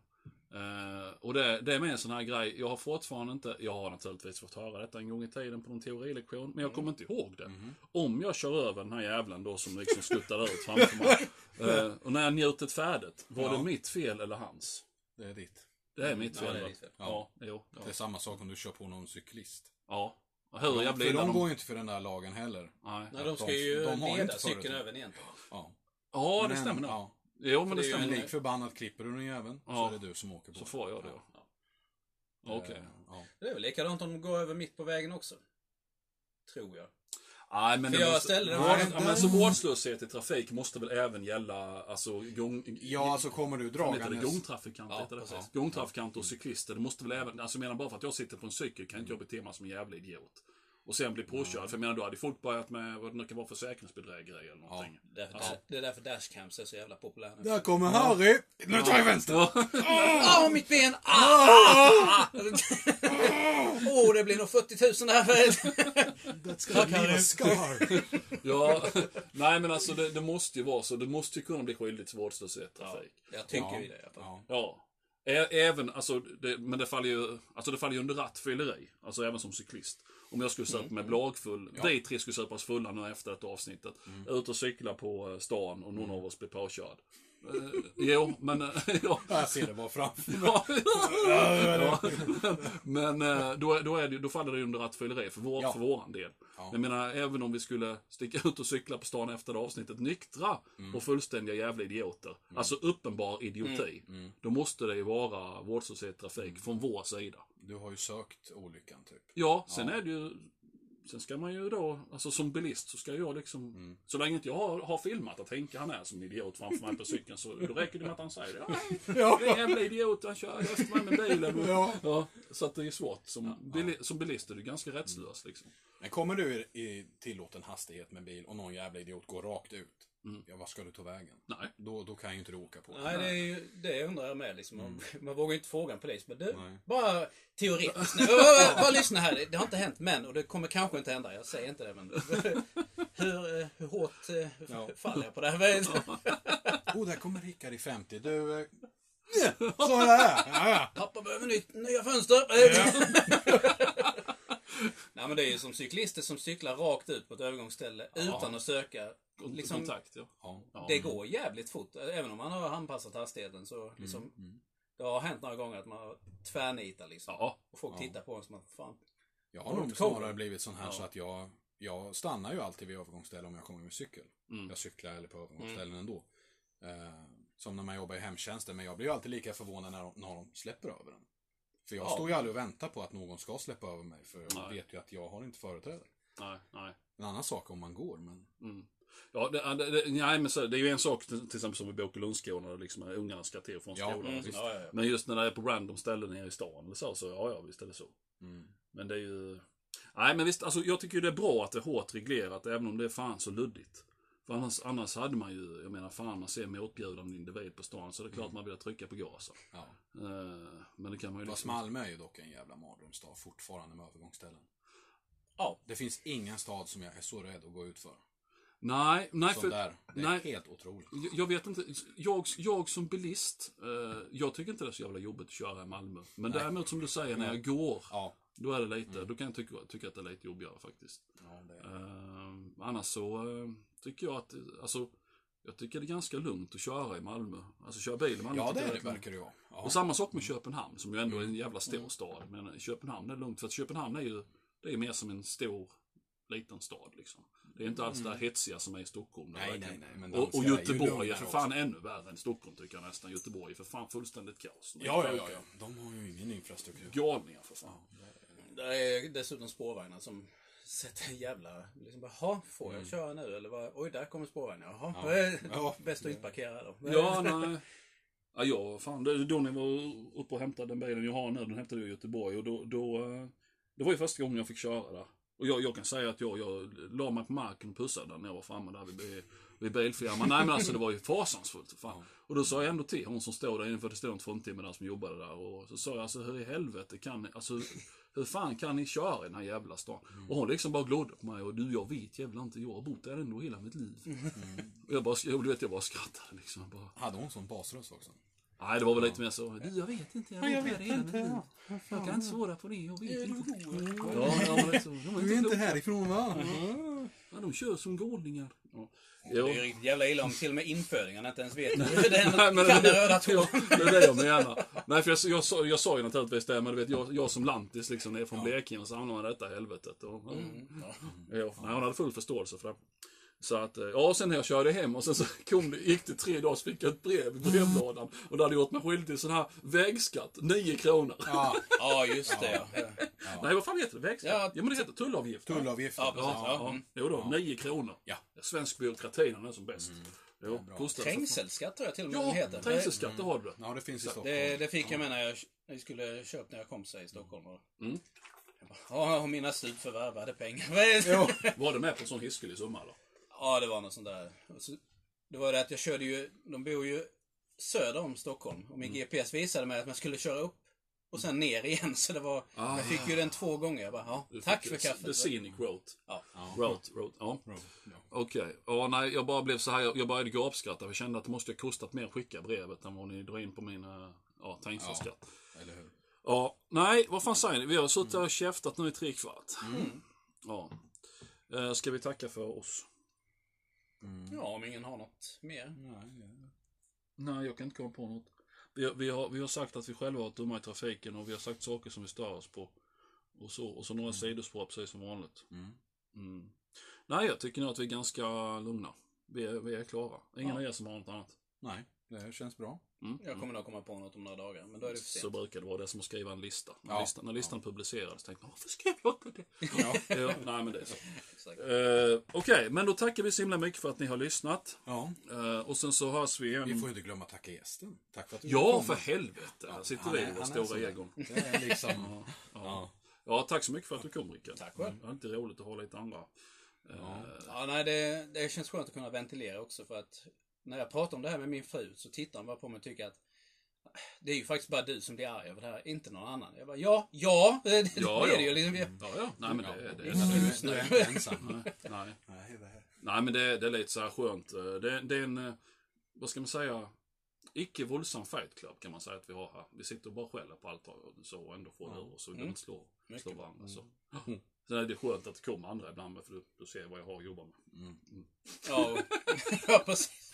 Eh, och det, det är med en sån här grej, jag har fortfarande inte, jag har naturligtvis fått höra detta en gång i tiden på någon teorilektion, men jag kommer inte ihåg det. Om jag kör över den här jävlen då som liksom skuttar ut framför mig. Eh, och när jag njutit färdigt, var Ja. det mitt fel eller hans? Det är ditt. Det är mitt Ja, fel. det är ditt fel. Ja, jo. Ja. Det är samma sak om du kör på någon cyklist. ja. Hur jävla för illa de de... går ju inte för den där lagen heller. Nej. Nej, de ska De- ju de har leda inte cykeln över egentligen. Ja. Ja, det Men, stämmer nog. Ja. Jo, men det det är ju en. Lik förbannat klipper du den jäveln Ja. så är det du som åker på Så den. får jag det, ja. Okej. Eh, ja. Det är väl likadant om de går över mitt på vägen också. Tror jag. Nej, men För jag måste, ställde den vård, ja, men så vårdslöshet i trafik måste väl även gälla alltså gång... ja, alltså kommer du dragandes... gångtrafikanter? Ja, heter det? precis. Gångtrafikanter och cyklister. Det måste väl även, alltså jag menar bara för att jag sitter på en cykel kan inte jag bete mig som en jävla idiot. Och sen bli påkörd. För jag menar då hade folk börjat med vad det nu kan vara försäkringsbedrägeri eller någonting. Därför, Alltså. Det är därför dashcams är så jävla populära nu. Där kommer Harry! Nu tar jag vänster! Åh, oh, mitt ben! Ah! Åh, oh, det blir nog 40 000 här. That's gonna Harry. a scar. Ja, nej men alltså det, det måste ju vara så. Det måste ju kunna bli skyldigt till vårdslöshet i trafik. Jag tycker Ja. ju det. i alla fall. Ja. Ja. Även, alltså, det, men det faller ju, alltså det faller ju under rattfylleri. Alltså även som cyklist. Om jag skulle supa mig blagfull, vi tre skulle supa oss fulla nu efter ett avsnittet. Ut och cykla på eh, stan och någon av oss blir påkörd. Eh, jo, men... eh, ja. Jag ser det bara framför mig. Ja. ja. Men eh, då, då, är det, då faller det under rattfylleri för, vår, Ja. för våran del. Ja. Jag menar, även om vi skulle sticka ut och cykla på stan efter det avsnittet nyktra och fullständiga jävla idioter. Alltså uppenbar idioti. Då måste det ju vara vårdslöshet trafik från vår sida. Du har ju sökt olyckan, typ. Ja, sen är det ju... Sen ska man ju då, alltså som bilist så ska jag liksom... Så länge inte jag har, har filmat att Henke han är som en idiot framför mig på cykeln så då räcker det med att han säger det. Ja. det är en jävla idiot, han kör efter mig med bilen. Och, Ja. ja, så att det är svårt. Som, bili, som bilist är du ganska rättslös liksom. Men kommer du i i tillåten hastighet med bil och någon jävla idiot går rakt ut. Ja, vad ska du ta vägen? Nej. Då, då kan ju inte du åka på. Nej, det, är ju, det undrar jag med. Liksom. Man, man vågar ju inte fråga en polis. Men det, Nej. bara teoretiskt. nu. bara, bara lyssna här. Det, det har inte hänt men och det kommer kanske inte hända. Jag säger inte det. Men hur, hur hårt eh, Ja. faller jag på det här? Oh, där kommer Rickard i 50. Du... eh, Så är det här. Ja, ja. Pappa behöver nytt, nya fönster. Nej men det är ju som cyklister som cyklar rakt ut på ett övergångsställe utan att söka. Liksom, Kontakt, ja. Ja. ja. det går jävligt fort. Även om man har anpassat hastigheten så liksom. Det har hänt några gånger att man har tvärnitat liksom. Ja. Och folk Ja. tittar på en som att fan. Jag Har nog snarare blivit sån här Ja. så att jag, jag stannar ju alltid vid övergångsställen om jag kommer med cykel. Mm. Jag cyklar eller på övergångsställen ändå. Eh, som när man jobbar i hemtjänsten. Men jag blir ju alltid lika förvånad när de, när de släpper över den. För jag Ja. står ju aldrig och väntar på att någon ska släppa över mig. För jag Nej. vet ju att jag har inte företräde. Nej, nej. En annan sak om man går, men... Mm. Ja, det, det, det, nej, men så, det är ju en sak till, till exempel som vid Båkelundsskolan, där liksom ungarna ska till och från Ja, skolan. mm. Ja, ja, ja. Men just när det är på random ställen nere i stan eller så, så ja, ja, visst är det så. Mm. Men det är ju... Nej, men visst, alltså jag tycker ju det är bra att det är hårt reglerat, även om det är fan så luddigt. För annars, annars hade man ju, jag menar fan man ser motbjudande individ på stan så det är klart man vill trycka på gasen. Ja. Eh, men det kan man ju Fast liksom... Malmö är ju dock en jävla mardrömsstad fortfarande med övergångsställen. Ja. Det finns ingen stad som jag är så rädd att gå ut för. Nej, nej Som för... där. Det är nej. helt otroligt. Jag- vet inte, jag, jag som bilist, eh, jag tycker inte det är så jävla jobbigt att köra i Malmö. Men Nej. däremot som du säger, när jag går, Ja. då är det lite, då kan jag tycka, tycka att det är lite jobbigare faktiskt. ja. Eh, annars så eh, tycker jag att, alltså, jag tycker det är ganska lugnt att köra i Malmö. Alltså köra bil i Malmö. ja, det är jag det verkar det vara. Ja. Och samma sak med Köpenhamn, som ju ändå är en jävla stor stad. Men Köpenhamn är lugnt, för att Köpenhamn är ju, det är mer som en stor, liten stad liksom. Det är inte alls det här hetsiga som är i Stockholm. Nej, nej, nej. Men och, och Göteborg är för också. fan ännu värre än Stockholm tycker jag nästan. Göteborg är för fan fullständigt kaos. Ja, ja, ja, ja. De har ju ingen infrastruktur. Galningar för fan. Det är dessutom spårvagnar som sätter en jävla... Liksom bara, "Jaha, får jag köra nu eller vad? Oj, där kommer spårvagnen. Jaha, Ja. Ja. bäst att inte parkera då. Ja, nej. Ja, jag, fan, det- då jag var uppe och hämtade den bilen jag har nu, den hämtade jag i Göteborg och då, då eh, det var ju första gången jag fick köra där. Och jag, jag kan säga att jag, jag la mig på marken och pussade där när jag var framme där vid, vid bilfirman. Nej men alltså det var ju fasansfullt. Fan. Och då sa jag ändå till hon som stod där inne, för det stod en fruntimmer där som jobbade där. Och så sa jag alltså hur i helvete kan ni, alltså hur fan kan ni köra i den här jävla stan? Och hon liksom bara glodde på mig och du jag vet jävla inte, jag har bott där ändå hela mitt liv. Och jag bara, jag, du vet jag bara skrattade liksom. Jag bara, Hade hon sån basröst också? Nej, det var väl lite mer så. Du, jag vet inte. Jag, har bott här hela mitt liv. Jag kan inte svara på det. Jag vet inte. Ja, ja, liksom, de är inte härifrån va? Ja, de kör som galningar. Ja. Det Jo. är ju riktigt jävla illa om till och med infödingarna inte ens vet den Nej, men kan det, den röda ja, det är det jag menar. Nej, för jag, jag, sa, jag sa ju naturligtvis det, men du vet, jag, jag som lantis liksom, ner från Blekinge så hamnar man i detta helvetet. Och, ja. Jo, nej, hon hade full förståelse för det. Så att, eh, ja, sen när jag körde hem och sen så kom det, gick det tre dagar så fick jag ett brev i brevlådan. Och det hade gjort mig skyldig till sån här vägskatt, 9 kronor. Ja, Ja, just det ja. Nej, vad fan heter det? Vägskatt? Ja. Ja, men det heter tullavgift. tullavgifter. Ja. Ja, ja. Mm. Jo då, 9 kronor. Ja. Svensk byråkrati den är som bäst. Jo, kostade för fan. Trängselskatt tror jag till och med Ja, heter. trängselskatt, det har du. Ja, det finns i Stockholm. Det, det fick jag med när jag, när jag skulle köpa när jag kom sig i Stockholm. Och, Mm. Ja, mina pengar. Är det? Jo. Var det med på en sån hiskelig summa eller? Ja, det var något sånt där. Så, det var det att jag körde ju, de bor ju söder om Stockholm. Och min GPS visade mig att man skulle köra upp och sen ner igen. Så det var, Ah. jag fick ju den två gånger. Jag bara, ja, Du tack för The kaffet. scenic route. Ja. Route, route, ja. Ja. Okej. Ja, nej, jag bara blev så här, jag började gapskratta. Jag kände att det måste ha kostat mer att skicka brevet än vad ni drar in på min eh, ja, trängselskatt. Eller hur? Ja, nej, vad fan säger ni? Vi har suttit här och käftat nu i tre kvart. Ja. Eh, ska vi tacka för oss? Ja, om ingen har något mer. Nej, Nej, jag kan inte komma på något. Vi har, vi, har, vi har sagt att vi själva har varit dumma i trafiken och vi har sagt saker som vi stör oss på. Och så, och så några sidospår precis som vanligt. Mm. Mm. Nej, jag tycker nog att vi är ganska lugna. Vi är, vi är klara. Ingen Ja. av er som har något annat. Nej, det känns bra. Mm. Jag kommer nog komma på något om några dagar, men då är det för Så brukar det vara det som att skriva en lista. När, Ja. listan, när listan publicerades tänkte man, varför skrev jag inte det? Ja. ja, nej, men det är så. Exakt. Eh, Okej, men då tackar vi så himla mycket för att ni har lyssnat. ja. Eh, och sen så hörs vi igen. Vi får ju inte glömma att tacka gästen. Tack för att du Ja, kom. för helvete. Här sitter vi är- i är stora egon. Det är liksom... Ja. ja, tack så mycket för att du kom Rickard. Tack själv. Det är alltid roligt att ha lite andra. Eh, Ja, nej, det, det känns skönt att kunna ventilera också för att när jag pratar om det här med min fru så tittar hon bara på mig och tycker att det är ju faktiskt bara du som blir arg över det här, inte någon annan. Jag bara, ja, ja, det, det Ja, är ja. det ju. Liksom, vi- Ja, ja. Nej, men det, det, Du, det, är- inte ensam. nej, nej. Nej, det men det, det är lite så här skönt. Eh, Det, det är en, eh, vad ska man säga, icke våldsam fight club kan man säga att vi har här. Vi sitter och bara skäller på allt och så och ändå får det ur oss och mm. slår, slår Mycket. varandra. Så. Sen är det skönt att det kommer andra ibland för du, du ser vad jag har att jobba med. Ja, och- ja, precis.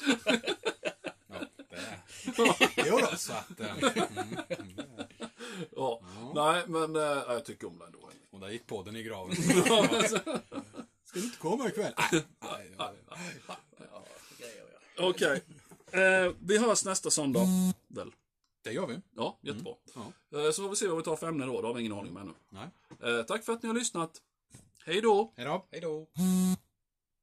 Ja, det är... Jo då, så att... Mm, mm, är- Ja, nej men äh, jag tycker om det ändå. och där gick podden i graven. Ska du inte komma ikväll? Nej, nej, nej. Ja. Okej. Eh, vi hörs nästa söndag. Väl? Det gör vi. Ja, jättebra. Ja. Eh, så får vi se vad vi tar för ämne då. Det har vi ingen aning om ännu. Nej. Eh, tack för att ni har lyssnat. Hej då! Hej då. Hej då.